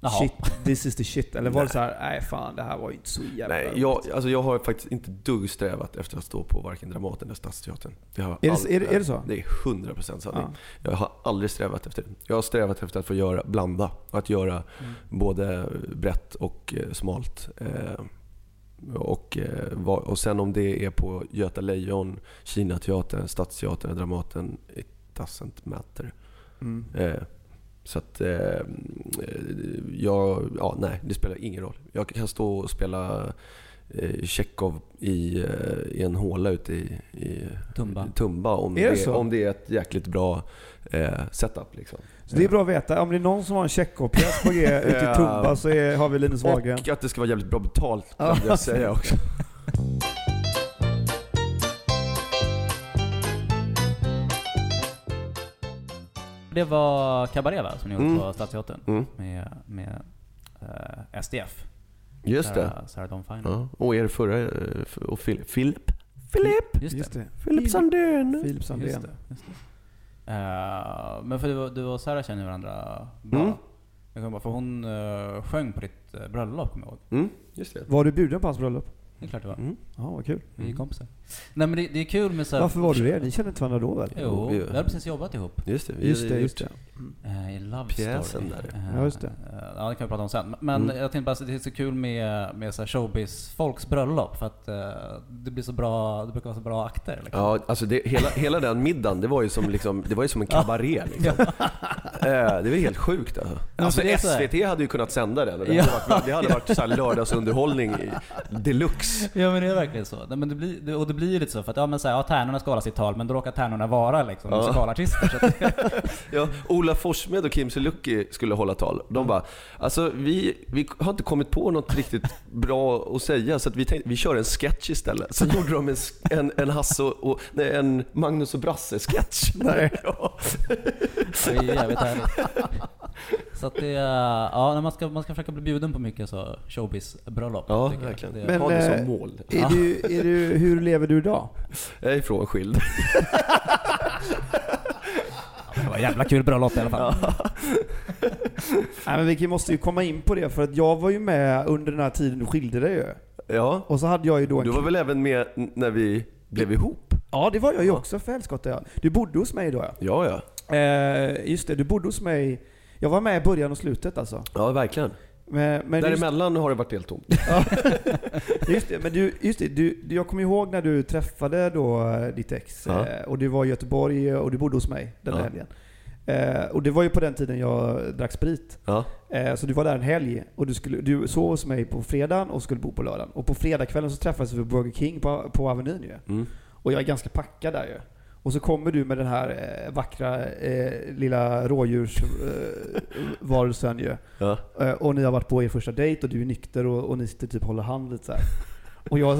Jaha. shit, this is the shit? Eller var det så här, nej fan det här var ju inte så jävla Nej, jag, alltså jag har faktiskt inte dugg strävat efter att stå på varken Dramaten eller Stadsteatern. Det har det- all- är det- är det så? Det är 100% sanning. Ja. Jag har aldrig strävat efter det. Jag har strävat efter att få göra, blanda. Att göra Mm. både brett och eh, smalt. Eh, och, eh, och sen om det är på Göta Lejon, Kinateatern, Stadsteatern, Dramaten, it doesn't matter. Mm. Eh, så att, eh, jag, ja, nej, det spelar ingen roll. Jag kan stå och spela eh, Tjechov i, eh, i en håla ute i, i Tumba. Tumba om, Är det det, om det är ett jäkligt bra eh, setup. Liksom. Så det är bra att veta, om det är någon som har en Tjechov-pjäs på G ute i. Tumba så är, har vi Linus Wahlgren. Och att det ska vara jävligt bra betalt, kan jag säga också. Det var Cabaret va, som ni gjorde Mm. på Stadsteatern? Mm. Med, med eh, SDF. Just det. Sarah, Sarah Dawn Finer. Ja. Och er förra, eh, och Filip. Filip? Filip! Just det. Just det. Filip Sandén! Filip Just Sandén. det, just det. Eh, men för du, du och Sarah känner varandra bra. Mm. Jag bara, för hon uh, sjöng på ditt uh, bröllop, kommer jag ihåg. Mm, just det. Var du bjuden på hans bröllop? Det är klart det var. Mm. Ja, vad kul. Vi är kompisar. Nej men det, det är kul med så här- Varför var du det? Ni kände inte varandra då väl? Jo, Vi- har precis jobbat ihop. Just det. vi Just hade det, just det. eh, I Love Pjäsen Story. där. Eh, Ja, just det. eh, ja, det kan vi prata om sen. Men Mm. jag tänkte bara att det är så kul med, med så här showbiz-folks bröllop. För att eh, det blir så bra, det brukar vara så bra akter. Liksom. Ja, alltså det, hela, hela den middagen, det var ju som, liksom, det var ju som en kabaré. Liksom. Eh, det var helt sjukt alltså. alltså det är så här. SVT hade ju kunnat sända det. Det Ja. hade varit, det hade varit så här lördagsunderhållning i deluxe. Ja men det är verkligen så. Nej, men det blir, det, och det blir ju lite så för att ja, men så här, ja, tärnorna ska hålla sitt tal men då råkar tärnorna vara liksom Ja. musikalartister. Så att, Ja, Ola Forssmed och Kim Sulocki skulle hålla tal. De bara, alltså vi, vi har inte kommit på något riktigt bra att säga så att vi tänkte, vi kör en sketch istället. Så gjorde de en, en, en Hasse och, och, nej, en Magnus och Brasse-sketch. Nej. Ja. det är jävligt härligt. Så att det, är- ja man ska, man ska försöka bli bjuden på mycket så showbiz-bröllop. Ja, verkligen. Det, Men, eh, mål. Är du, är du, hur lever du idag? Jag är frånskild. det var jävla kul bröllop i alla fall. Nej, men vi måste ju komma in på det, för att jag var ju med under den här tiden du skilde dig ju. Ja, Och så hade jag ju då en du var väl även med när vi blev ihop? Ja, det var jag ju Ja. också för helskotta ja. Du bodde hos mig då ja. Ja, ja. Eh, just det, du bodde hos mig. Jag var med i början och slutet alltså. Ja, verkligen. Men, men just, Däremellan har det varit helt tomt. just det, men du, just det, du, jag kommer ihåg när du träffade då eh, ditt ex Ja. eh, och du var i Göteborg och du bodde hos mig den Ja. helgen. Eh, och det var ju på den tiden jag drack sprit. Ja. Eh, så du var där en helg och du, skulle, du sov hos mig på fredagen och skulle bo på lördagen. Och på fredagskvällen så träffades vi på Burger King på, på Avenyn ju. Mm. Och jag är ganska packad där ju. Och så kommer du med den här eh, vackra eh, lilla rådjursvarelsen eh, ju. Ja. Eh, och ni har varit på er första dejt och du är nykter och, och ni sitter typ håller hand lite så här. Och jag,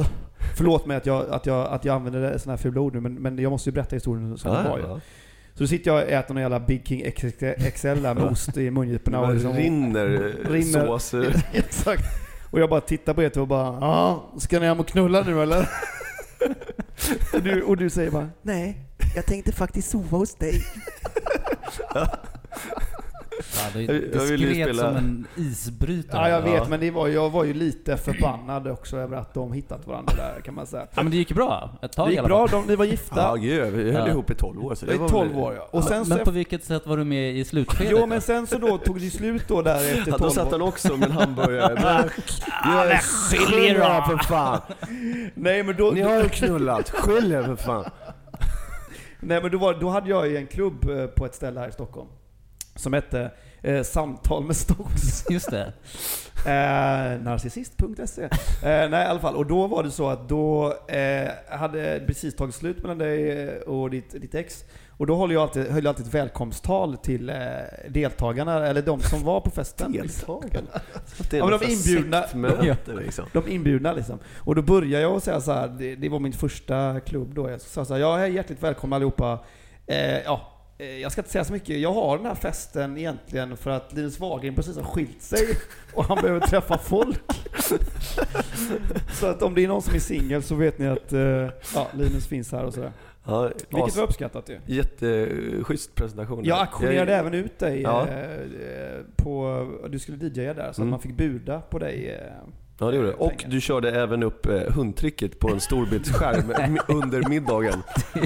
förlåt mig att jag, att jag, att jag använder sådana här fula ord nu, men, men jag måste ju berätta historien som den var ju. Så då sitter jag och äter någon jävla Big King XXL med ost i mungiporna. och Det liksom- rinner, Rinner. sås. Exakt. Och jag bara tittar på er två och bara ja, ska ni hem och knulla nu eller? och, du, och du säger bara nej, jag tänkte faktiskt sova hos dig. Ja, det, det skret spela- som en isbrytare. Ja, jag vet, Ja. men det var, jag var ju lite förbannad också över att de hittat varandra där kan man säga. Ja, men det gick bra. Ett tag Det i gick bra, de, ni var gifta. Ja, gud, vi höll Ja. ihop i 12 år. Så det var 12 väl- år ja. Och sen, men så, på vilket sätt var du med i slutskedet? jo, men sen så då tog det slut då där efter 12 Ja, då satt år. han också med en hamburgare. Men, men skilj er för fan! Nej men då, Ni har ju knullat, skilj er för fan! Nej men då, var, då hade jag ju en klubb eh, på ett ställe här i Stockholm. Som hette eh, Samtal med Stocks. Just det. Eh, narcissist.se. Eh, nej i alla fall, och då var det så att då eh, hade precis tagit slut mellan dig eh, och ditt, ditt ex. Och då höll jag alltid, höll jag alltid ett välkomsttal till eh, deltagarna, eller de som var på festen. Deltagarna? Ja, men de inbjudna- liksom. De inbjudna liksom. Och då började jag att säga så här, det, det var min första klubb då. Jag sa så här, ja hej, hjärtligt välkomna allihopa. Eh, ja, jag ska inte säga så mycket. Jag har den här festen egentligen för att Linus Wahlgren precis har skilt sig och han behöver träffa folk. så att om det är någon som är singel så vet ni att eh, ja, Linus finns här och sådär. Ja, Vilket as- var uppskattat ju. Jätteschysst presentation. Jag auktionerade även ut dig Ja. eh, på, du skulle DJa där så Mm. att man fick buda på dig. Eh, Ja, det gjorde det. Och pengar. du körde även upp eh, hundtricket på en storbildsskärm under middagen.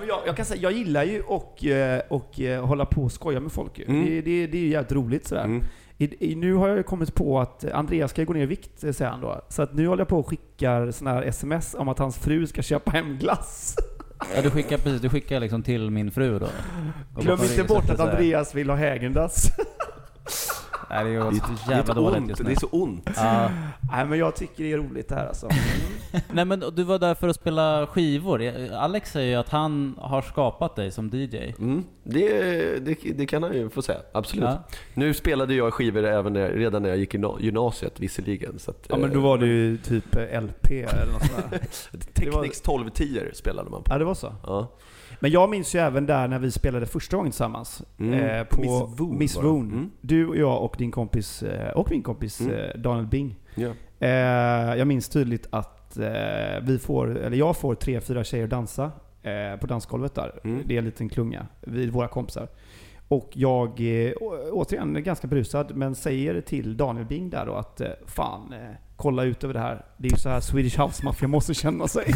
Men jag, jag kan säga, jag gillar ju och, eh, och eh, hålla på och skoja med folk. Mm. Det, det, det är ju jävligt roligt sådär. Mm. I, i, nu har jag kommit på att Andreas ska gå ner i vikt, eh, säger han då. Så att nu håller jag på och skickar såna här sms om att hans fru ska köpa hem glass. Ja, du skickar precis, du skickar liksom till min fru då. Glöm inte bort att. Andreas vill ha Hägendass. Nej, det är ju Det är- så Det är jävla dåligt ont. just Det nu. är så ont. Ja. Nej men jag tycker det är roligt det här alltså. Nej men du var där för att spela skivor. Alex säger ju att han har skapat dig som DJ. Mm. Det, det, det kan han ju få säga, absolut. Ja. Nu spelade jag skivor även när, redan när jag gick i gymna- gymnasiet visserligen. Så att, Ja men då var det ju typ eh, LP eller något sånt där. eh, Technics 1210 spelade man på. Ja det var så. Ja. Men jag minns ju även där när vi spelade första gången tillsammans. Mm. Eh, på Miss Woon Miss. Woon. Mm. Du och jag och din kompis, eh, och min kompis Mm. eh, Daniel Bing. Ja. Eh, jag minns tydligt att eh, vi får, eller jag får tre, fyra tjejer dansa eh, på dansgolvet där. Mm. Det är en liten klunga, vid våra kompisar. Och jag, återigen ganska brusad, men säger till Daniel Bing där då att fan, kolla ut över det här. Det är ju så här Swedish House Mafia måste känna sig.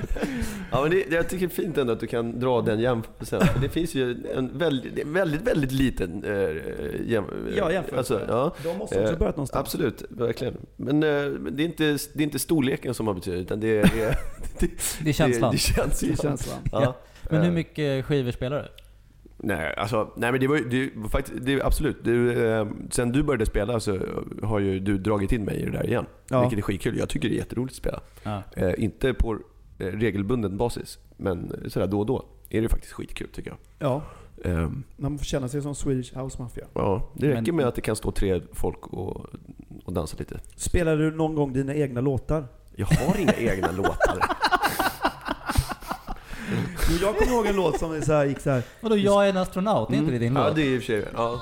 Ja, men det, jag tycker det är fint ändå att du kan dra den jämförelsen. För det finns ju en väldigt, är väldigt, väldigt liten äh, jäm, Ja, jämförelse. Alltså, ja, De måste också Eh, börjat någonstans. absolut, verkligen. Men eh, det, är inte, det är inte storleken som har betydelse, utan det är... Det, är- det, Det är känslan. Det, det känns Det är känslan. Ja. Men hur Eh, mycket skivor spelar du? Nej, alltså, nej men det var ju, faktiskt, absolut. Det, eh, sen du började spela så har ju du dragit in mig i det där igen. Ja. Vilket är skitkul. Jag tycker det är jätteroligt att spela. Ja. Eh, inte på eh, regelbunden basis, men sådär då och då är det faktiskt skitkul tycker jag. Ja, Ehm, man får känna sig som Swedish House Mafia. ja, det räcker Men- med att det kan stå tre folk och, och dansa lite. Spelar du någon gång dina egna låtar? Jag har inga egna låtar. Jo, Jag kommer ihåg en låt som så här, gick så här. Vadå, jag är en astronaut? Det är inte det din Mm. Ja, låt? det är i och för sig ja.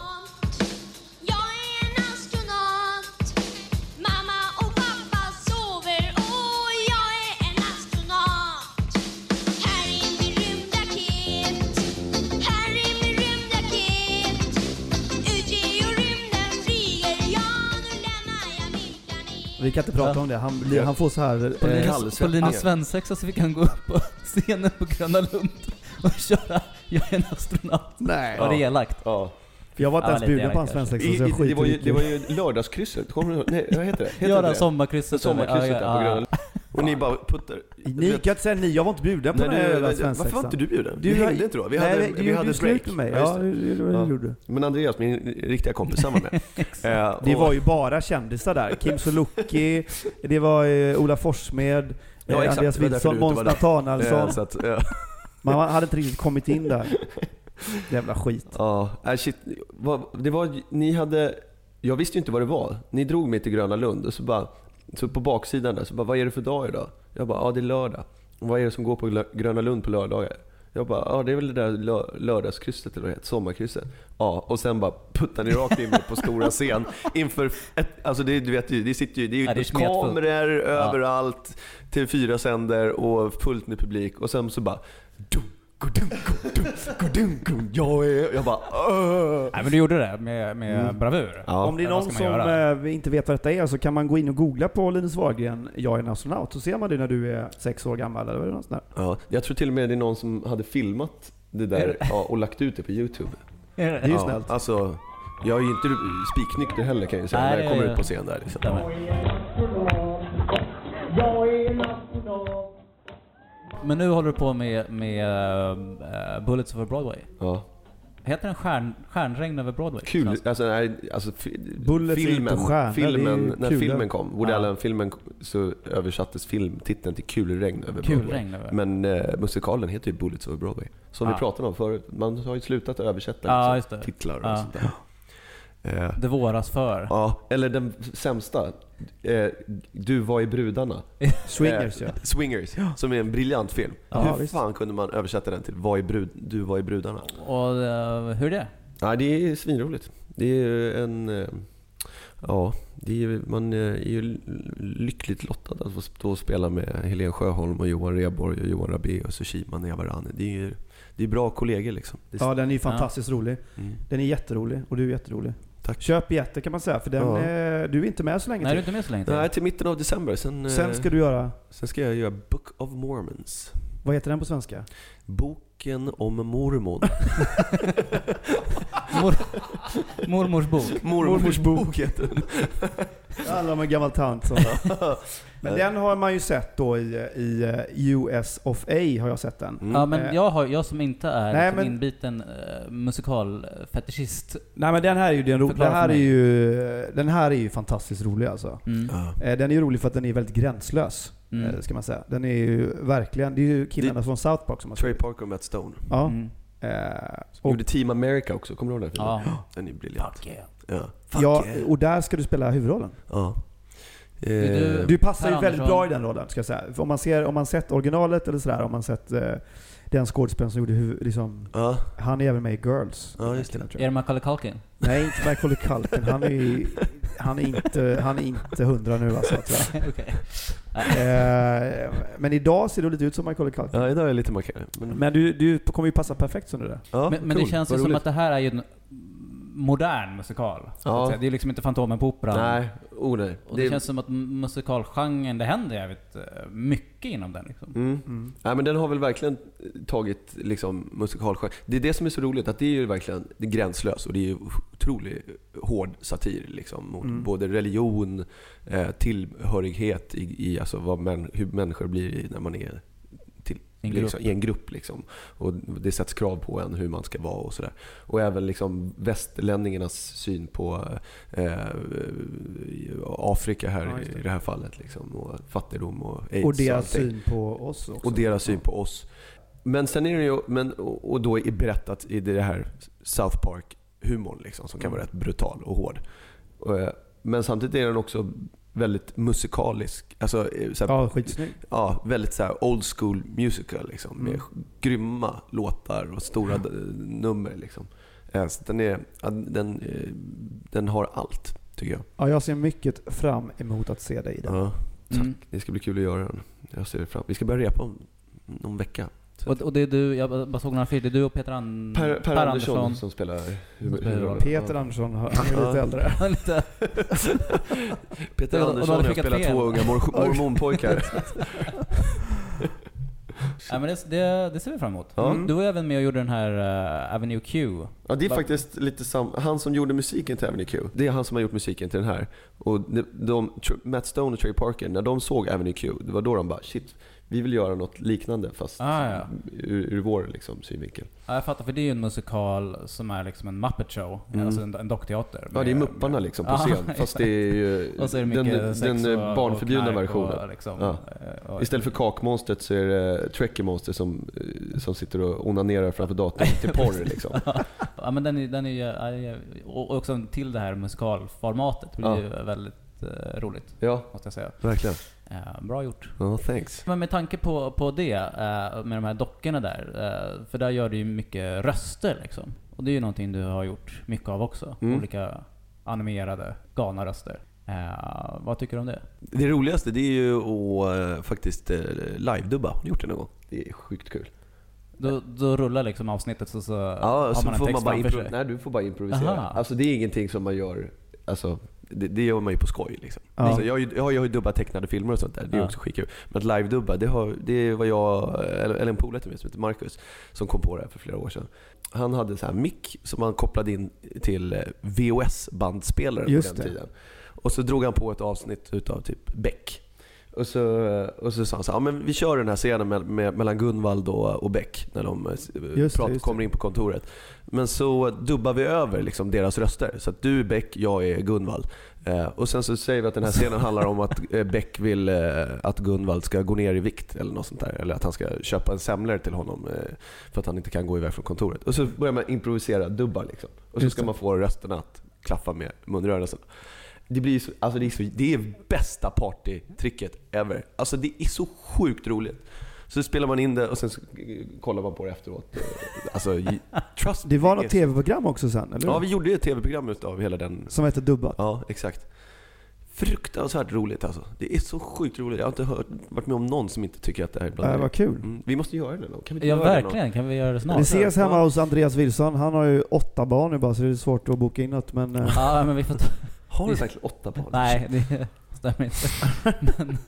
Vi kan inte prata Ja. om det. Han, blir- han får så här... På eh, Linus, på kallsvettningar. Linus svensexa så fick han gå upp på scenen på Gröna Lund och köra jag är en astronaut. Nej. Var det elakt? Ja. För jag var inte Ja, ens bjuden på hans svensexa så jag i, det, skiter var ju, det var ju lördagskrysset, kommer du? Nej, vad heter det? Heter Göra det sommarkrysset. Sommarkrysset där ja, på ja, Gröna Och ni bara puttar... Ni kan inte säga ni, jag var inte bjuden på Nej, den här du, jävla varför var svensexan. inte du bjuden? Du hängde inte då. Vi Nej, hade, du vi hade ett break. med mig. Ja, Ja, det. det, det, det Ja. gjorde du. Men Andreas, min riktiga kompis, samma med. Eh, Det var ju bara kändisar där. Kim Sulocki, det var eh, Ola Forssmed, Ja, eh. Andreas var Wilson, du Måns var. Nathanaelsson. Ja. Man hade inte riktigt kommit in där. Jävla skit. Ja, äh, shit. Vad, det var, ni hade, jag visste ju inte vad det var. Ni drog mig till Gröna Lund och så bara, så på baksidan där, så bara, vad är det för dag idag? Jag bara, ja det är lördag. Och vad är det som går på Gröna Lund på lördagar? Jag bara, ja det är väl det där lö- lördagskrysset eller vad heter, sommarkrysset. Ja, och sen bara puttar ni rakt in mig på stora scen inför, ett, alltså det, du vet ju, det sitter ju, det är ju Ja, det är kameror överallt, TV4 sänder och fullt med publik och sen så bara, dum, jag är, jag bara, "Åh." Nej men du gjorde det med, med Mm. bravur. Ja. Om det är någon som göra? inte vet vad detta är så kan man gå in och googla på Linus Wahlgren, jag är en astronaut. Så ser man det när du är sex år gammal eller något sånt där. Ja, jag tror till och med det är någon som hade filmat det där ja, och lagt ut det på YouTube. Är Det är ju ja, snällt. Alltså, jag är ju inte spiknykter heller kan jag ju säga Nej, när jag kommer ut på scen där liksom. Men nu håller du på med, med eh, Bullets over Broadway. Ja. Heter den stjärn, Stjärnregn över Broadway? Kul, Alltså, alltså, nej, alltså Bullets filmen, är filmen när filmen kom, Woody Ja. Allen-filmen, så översattes filmtiteln till Kulregn över Broadway. Kulregn över. Men eh, musikalen heter ju Bullets over Broadway. Som vi Ja. pratade om förut, man har ju slutat översätta Ja, liksom, titlar och Ja. sånt där. Eh, Det våras för. Ja, eller den sämsta. Eh, du var i brudarna. Swingers Eh, ja. Swingers, som är en briljant film. Ja, Hur visst. fan kunde man översätta den till var i brud, Du var i brudarna? Och eh, hur är det? Ja, det är svinroligt. Det är ju en... eh, Ja, det är, man eh, är ju lyckligt lottad att få stå och spela med Helen Sjöholm och Johan Rheborg och Johan Rabaeus och Shima Niavarani. Det är ju det är bra kollegor liksom. Ja, den är ju fantastiskt rolig. mm. Den är jätterolig och du är jätterolig. Tack. Köp biljetter kan man säga, för den, Ja. eh, du är inte med så länge Nej, du är till. inte med så länge till. Nej, till mitten av december. Sen, eh, Sen ska du göra, sen ska jag göra Book of Mormons. vad heter den på svenska? Boken om mormon. Mor, mormors bok. Mormors bok heter den. Det handlar om en gammal tant som... Men den har man ju sett då i, i eh, US of A, har jag sett den. Mm. Ja men Eh, jag, har, jag som inte är Nej, liksom men- inbiten uh, musikalfetischist. Nej men den här är ju, den, ro- den, här är ju, den här är ju fantastiskt rolig alltså. Mm. Eh, Den är ju rolig för att den är väldigt gränslös, Mm. eh, ska man säga. Den är ju verkligen, det är ju killarna från South Park som har Trey. Parker och Matt Stone. Ja. Mm. Eh, Som och, gjorde Team America också, kommer du ihåg den filmen? Ja. Den är briljant. Fuck yeah. Ja. Fuck ja, yeah. och där ska du spela huvudrollen. Ja. Du- Eh, Du passar ju väldigt bra i den rollen, ska jag säga. Om man ser, om man sett originalet eller sådär, om man sett eh, den skådespelaren som gjorde huvud, liksom, ja. han är även med i Girls. Ja, just det. Är det Macaulay Culkin? Nej, inte Macaulay Culkin. Han är, han är inte, han är inte hundra nu alltså, tror jag. Okej. Eh, men idag ser du lite ut som Macaulay Culkin. ja, idag är jag lite markerad. Men, Men du, du kommer ju passa perfekt som du där. ja, Men, men cool. det känns ju som roligt. att det här är ju en modern musikal. Ja. Det är liksom inte Fantomen på Operan. Nej, oh nej. Och det, känns som att musikalgenren, det händer jävligt eh, mycket inom den liksom. Mm. Nej, men den har väl verkligen tagit liksom, musikalgenre. Det är det som är så roligt, att det är ju verkligen det är gränslöst och det är ju otroligt hård satir liksom, mot Mm. både religion, eh, tillhörighet i, i alltså, vad män, hur människor blir när man är en grupp. liksom, i en grupp. Liksom. Och det sätts krav på en hur man ska vara och sådär. Och även liksom västerlänningarnas syn på eh, Afrika här Ja, det. i det här fallet. Liksom, och fattigdom och aids Och deras allting. syn på oss också. Och deras syn på oss. Men sen är det ju, men, och och då är berättat i det här South Park-humorn liksom, som kan vara rätt brutal och hård. Och, eh, Men samtidigt är den också väldigt musikalisk. Alltså, eh, så här, Ja, skitsnygg. ja, väldigt så här old school musical liksom, med Mm. grymma låtar och stora d- nummer. Liksom. Eh, Så den, är, ja, den, eh, den har allt, tycker jag. Ja, jag ser mycket fram emot att se dig i den. Ja, tack. Mm. Det ska bli kul att göra den. Jag ser fram Vi ska börja repa om någon vecka. Så Och, och det är du, jag bara såg några affischer, det är du och Peter, An- Per, per, Andersson, som spelar huvud- spelar huvudrollen. Peter Andersson, han är lite äldre. Peter Andersson och jag spelar fel. två unga mor- mormonpojkar. Ja, men det, det, det ser vi fram emot. Ja. Mm. Du var även med och gjorde den här uh, Avenue Q. Ja, det är Va- faktiskt lite sam... Han som gjorde musiken till Avenue Q, det är han som har gjort musiken till den här. Och de, de, Matt Stone och Trey Parker, när de såg Avenue Q, det var då de bara shit, vi vill göra något liknande fast Ah, ja. ur, ur vår liksom, synvinkel. Ja, jag fattar, för det är ju en musikal som är liksom en Muppet Show. Mm. Alltså en, en dockteater. Ja, det är Mupparna liksom på scen. Fast det är ju är det den, den och, barnförbjudna och versionen. Och liksom, Ja. eh, och- Istället för kakmonstret så är det Trekkie Monster som, eh, som sitter och onanerar framför datorn till porr liksom. ja men den är, den är ju, och också till det här musikalformatet. Det blir ju väldigt eh, roligt, Ja, måste jag säga. verkligen. Eh, bra gjort. Ja, thanks. Men med tanke på, på det, eh, med de här dockorna där, eh, för där gör du ju mycket röster liksom. Och det är ju någonting du har gjort mycket av också. Mm. Olika animerade, galna röster. Eh, vad tycker du om det? Det roligaste det är ju att faktiskt live-dubba. Har ni gjort det någon gång? Det är sjukt kul. Då, då rullar liksom avsnittet så, så Ja, har så man en får text man bara impro- sig. Nej, du får bara improvisera. Aha. Alltså det är ingenting som man gör, alltså det, det gör man ju på skoj liksom. Ja. Alltså, jag, jag, jag har ju dubbat tecknade filmer och sånt där, det är Ja. också skitkul. Men att live-dubba, det, har, det var jag, eller, en polare till mig som heter Marcus, som kom på det här för flera år sedan. Han hade så här mick som han kopplade in till eh, VHS-bandspelare på den tiden. Och så drog han på ett avsnitt utav typ Beck. Och så, och så sa han så här, ja, men vi kör den här scenen med, med, mellan Gunvald och, och Beck när de eh, Just det, prat, just det. kommer in på kontoret. Men så dubbar vi över liksom deras röster. Så att du är Beck, jag är Gunvald. Eh, och sen så säger vi att den här scenen handlar om att eh, Beck vill eh, att Gunvald ska gå ner i vikt eller något sånt där. Eller att han ska köpa en semlor till honom eh, för att han inte kan gå iväg från kontoret. Och så börjar man improvisera dubbar liksom. Och så Just ska man få rösterna att klaffa med munrörelserna. Det, blir så, alltså det, är så, det är bästa partytricket ever. Alltså det är så sjukt roligt. Så spelar man in det och sen kollar man på det efteråt. Alltså, trust Det var något det tv-program också sen, eller Ja, vi gjorde ju ett tv-program utav hela den. Som hette Dubbat. Ja, exakt. Fruktansvärt roligt alltså. Det är så sjukt roligt. Jag har inte hört, varit med om någon som inte tycker att det här är bland Äh, det- vad kul. Mm, Vi måste göra det någon gång. Kan vi inte Ja göra det verkligen, kan vi göra det snart? Vi ses hemma Ja. hos Andreas Wilson. Han har ju åtta barn nu bara så det är svårt att boka in något men... eh, Ja men vi får ta... Har du verkligen åtta barn? Nej, det stämmer inte. Men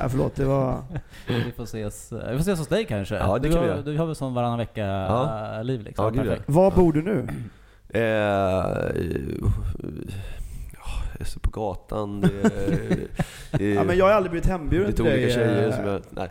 Nej förlåt, det var... vi får ses, vi får ses hos dig kanske? Ja, det du, kan vi har, göra. du har väl sån varannan Ja. vecka-liv liksom? Ja, ja. Perfekt. Var bor du nu? Eh, ja, jag är så på gatan. Det är, det är Ja men jag har aldrig blivit hembjuden till dig. olika tjejer eh, som jag... Nej.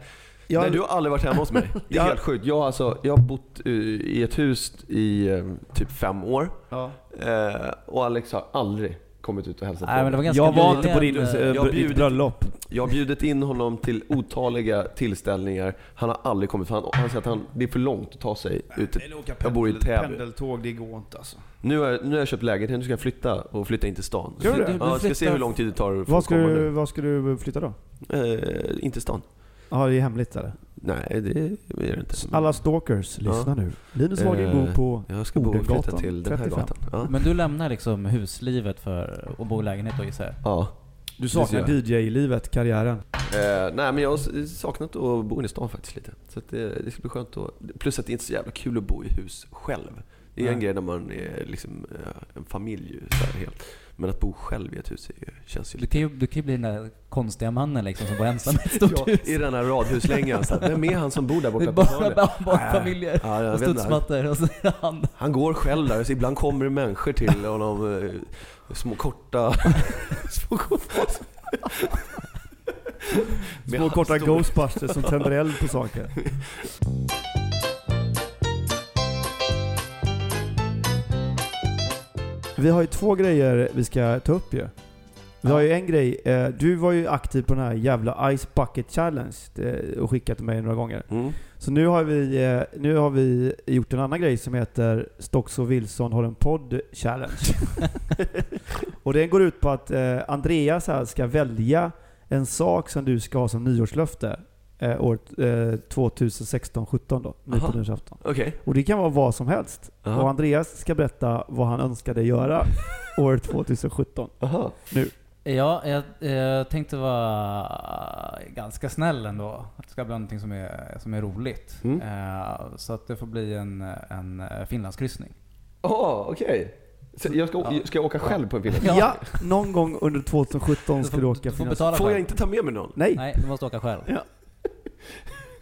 jag- Nej, du har aldrig varit hemma hos mig. Det är helt sjukt. Jag har, alltså, jag har bott eh, i ett hus i eh, typ fem år. Ja. Eh, och Alex har aldrig kommit ut och hälsat Nej, men det var ganska Jag var inte på din, eh, jag har bjudit- bröllop. Jag har bjudit in honom till otaliga tillställningar. Han har aldrig kommit. för Han, han säger att han, det är för långt att ta sig ut. Jag bor i Täby. Pendeltåg, det går inte alltså. Nu har, nu har jag köpt lägenhet, nu ska jag flytta och flytta in till stan. Ska du? Du- Ja, jag ska se hur lång tid det tar att ska, komma du, var ska du flytta då? Eh, inte till stan. Ja, det är hemligt eller? Nej, det är det inte. Alla stalkers, lyssna nu. Linus Wahlgren Eh, bor på Jag ska bo och flytta Odengatan, till den här 35. gatan. Ja. Men du lämnar liksom huslivet för att bo i lägenhet då gissar jag? ja. Du saknar DJ-livet, karriären. Eh, nej men jag har s- saknat att bo inne i stan faktiskt lite. Så att det, det ska bli skönt att... Plus att det är inte så jävla kul att bo i hus själv. Det är en grej när man är liksom eh, en familj så här helt. Men att bo själv i ett hus är, känns ju Du lite... kan ju, du kan ju bli den där konstiga mannen liksom som bor ensam i ett stort Ja, hus. I den här radhuslängan. Så här, vem är han som bor där Det borta är på bara hörnet? barn- barnfamiljer Ja, jag och studsmattor och så han. Han går själv där, så ibland kommer det människor till honom. Eh, små korta... små korta... Små korta ghostbusters som tänder eld på saker. Vi har ju två grejer vi ska ta upp ju. Vi har ju en grej, eh, du var ju aktiv på den här jävla Ice Bucket Challenge eh, och skickat till mig några gånger. Mm. Så nu har vi, eh, nu har vi gjort en annan grej som heter Stocks och Wilson har en podd challenge. och den går ut på att Andreas här ska välja en sak som du ska ha som nyårslöfte eh, året eh, 2016-17 då, nu Aha. på nyårsafton. Okej. Och det kan vara vad som helst. Aha. Och Andreas ska berätta vad han önskade göra år 2017. Aha. Ja, jag, jag tänkte vara ganska snäll ändå. Att det ska bli någonting som är, som är roligt. Mm. Eh, så att det får bli en, en Finlandskryssning. Åh, okej. Så jag ska, Ja. ska jag åka själv på en film? Ja. Ja, någon gång under 2017 Du ska får, du åka du får betala Får jag inte ta med mig någon? Nej. Nej, du måste åka själv.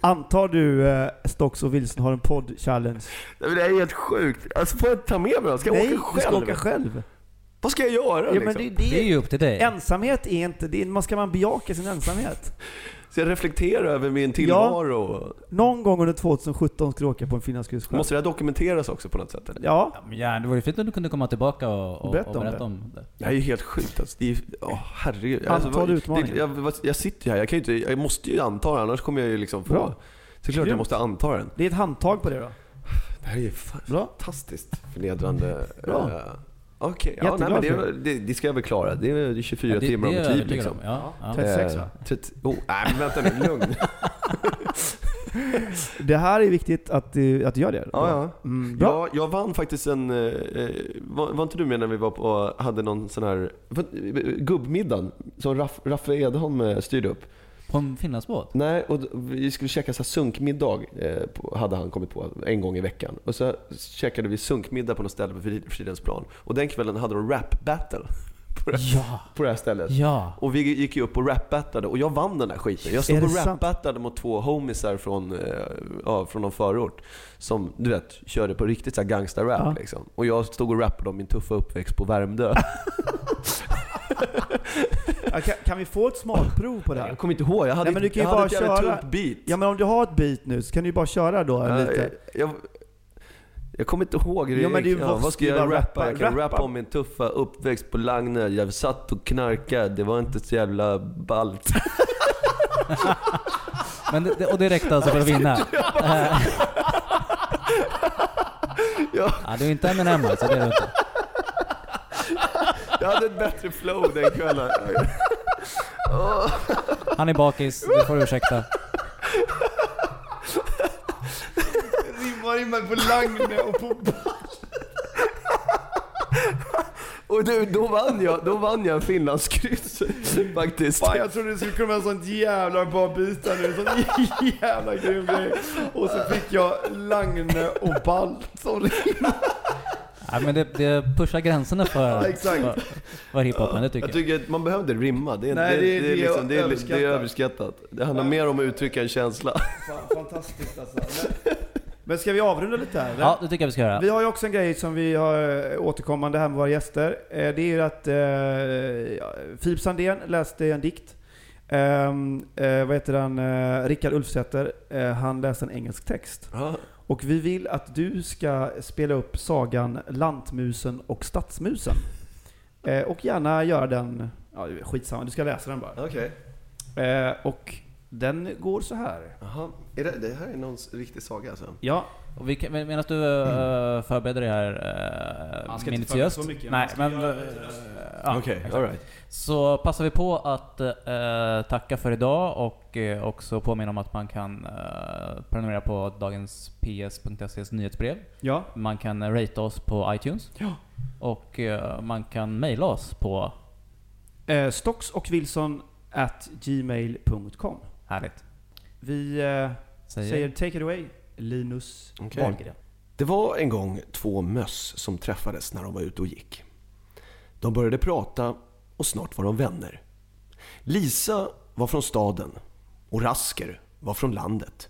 Antar du eh, Stocks och Wilson har en podd-challenge? Nej, Det är helt sjukt. Alltså får jag ta med mig dem? Ska jag Nej, åka du själv? ska åka själv. Vad ska jag göra Ja, liksom? men det, Det är ju upp till dig. Ensamhet är inte, det är, man ska man bejaka sin ensamhet. Ska jag reflektera över min tillvaro? Någon gång under 2017 ska du åka på en finlandskryss själv. Måste det här dokumenteras också på något sätt? Eller? Ja, Ja, men ja, det vore fint om du kunde komma tillbaka och, och, Berätta och om berätta det. om det. Det här är ju helt sjukt alltså. Det är, åh, herregud. Antal vad- utmaningar. det- Jag, vad- jag sitter ju här, jag, kan ju inte, jag måste ju anta det, annars kommer jag ju liksom få... Bra. Så det är klart jag måste anta den. det är ett handtag på det då. Det här är ju fantastiskt förnedrande. Bra. Eh, Okej, ja, nej, men det, det, det ska jag väl klara. Det är 24 Ja, det, timmar det är om övertygad liksom. om. Ja, ja. 36 va? Eh, 30, oh, nej men vänta nu, lugn. Det här är viktigt att du, att du gör det. Ja, ja. Mm, bra. Jag, vann faktiskt en... eh, eh, var, var inte du med när vi var på, hade någon sån här gubbmiddag som Raff, Raffe Edholm eh, styrde upp? På en finlandsbåt? Nej, och vi skulle käka så här sunkmiddag, eh, på, hade han kommit på, en gång i veckan. Och så käkade vi sunkmiddag på något ställe på Frid- Fridhemsplan. Och den kvällen hade de rap battle på det, Ja! på det här stället. Ja! Och vi gick ju upp och rap-battlade och jag vann den där skiten. Jag stod och rap-battlade mot två homisar från, eh, ja, från någon förort. Som du vet, körde på riktigt så här gangsta-rap Ja. liksom. Och jag stod och rappade om min tuffa uppväxt på Värmdö. Ja, kan, kan vi få ett smakprov på det här? jag kommer inte ihåg, jag hade, Nej, men du kan ju jag hade bara ett jävligt köra. tungt beat. Ja men om du har ett beat nu så kan du ju bara köra då Ja, lite. jag, jag, jag kommer inte ihåg det. Ja, men det är ju- ja, vad ska jag rappa? rappa? Jag kan Rappa. rappa om min tuffa uppväxt på Lagnö. Jag satt och knarkade, det var inte så jävla ballt. Men det, det- och det räckte alltså för att vinna? Ja. ja, du är inte Eminem alltså, det är du inte. Jag hade ett bättre flow den kvällen. Han är bakis, det får du ursäkta. Rimmar rimmar på Lagne och på... Och du, då vann jag, då vann jag en finlandskryss faktiskt. Fan jag trodde du skulle komma en sån jävla bra bit där nu. Sån jävla grym grej. Och så fick jag Lagne och Balt som rim. Ja, men det, det pushar gränserna för, Ja, exakt. för, för hiphopen, det tycker Jag tycker att man behövde rimma. Det är, Nej, det, det är- det, är det är liksom, det, är, det överskattat. är överskattat. Det handlar mer om att uttrycka en känsla. Fan, fantastiskt alltså. Men, men ska vi avrunda lite här eller? Ja, det tycker jag vi ska göra. Vi har ju också en grej som vi har eh, återkommande här med våra gäster. Eh, Det är ju att eh, Filip Sandén läste en dikt. Um, eh, vad heter han? Eh, Rickard Ulfsäter. Han läste en engelsk text. Ja. Och vi vill att du ska spela upp sagan Lantmusen och Stadsmusen. Eh, och gärna göra den, ja skitsamma, du ska läsa den bara. Okej. Eh, och den går så här. Jaha. Det, det här är någon riktig saga alltså? Ja, Och vi medan du uh, förbereder dig här uh, Man ska inte minutiöst. förbereda så mycket, Nej, men... göra eh, ja, Okej, exakt. alright. Så passar vi på att eh, tacka för idag och eh, också påminna om att man kan uh, prenumerera på dagens ps.ses nyhetsbrev. ja, Man kan eh, ratea oss på iTunes. Ja. Och eh, man kan mejla oss på... eh, Stocks och Wilson at gmail.com. Härligt. Vi eh, Säger, säger take it away, Linus Okej. Wahlgren. Det var en gång två möss som träffades när de var ute och gick. De började prata och snart var de vänner. Lisa var från staden och Rasker var från landet.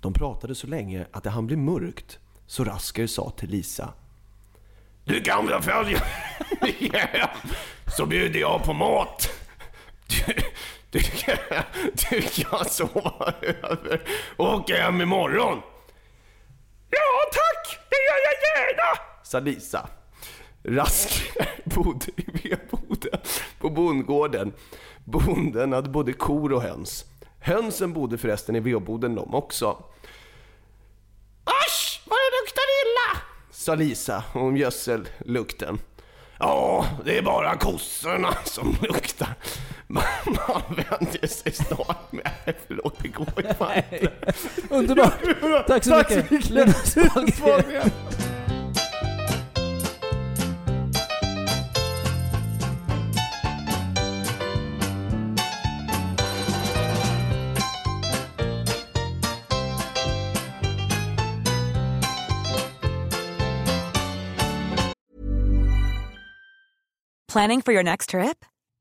De pratade så länge att det hann bli mörkt så Rasker sa till Lisa. Du gamla yeah, så bjuder jag på mat. Du, du, du kan sova över och åka hem imorgon. Ja tack, det gör jag gärna, sa Lisa. Rask bodde i vedboden på bondgården. Bonden hade både kor och höns. Hönsen bodde förresten i vedboden de också. Asch, vad det luktar illa, sa Lisa om gödsellukten. Ja, det är bara kossorna som luktar. Man, man vänjer sig snart med. Förlåt, det går ju fan inte. Underbart! Tack så Tack så mycket! mycket, Linus Linus Wahlgren. Wahlgren. Planning for your next trip?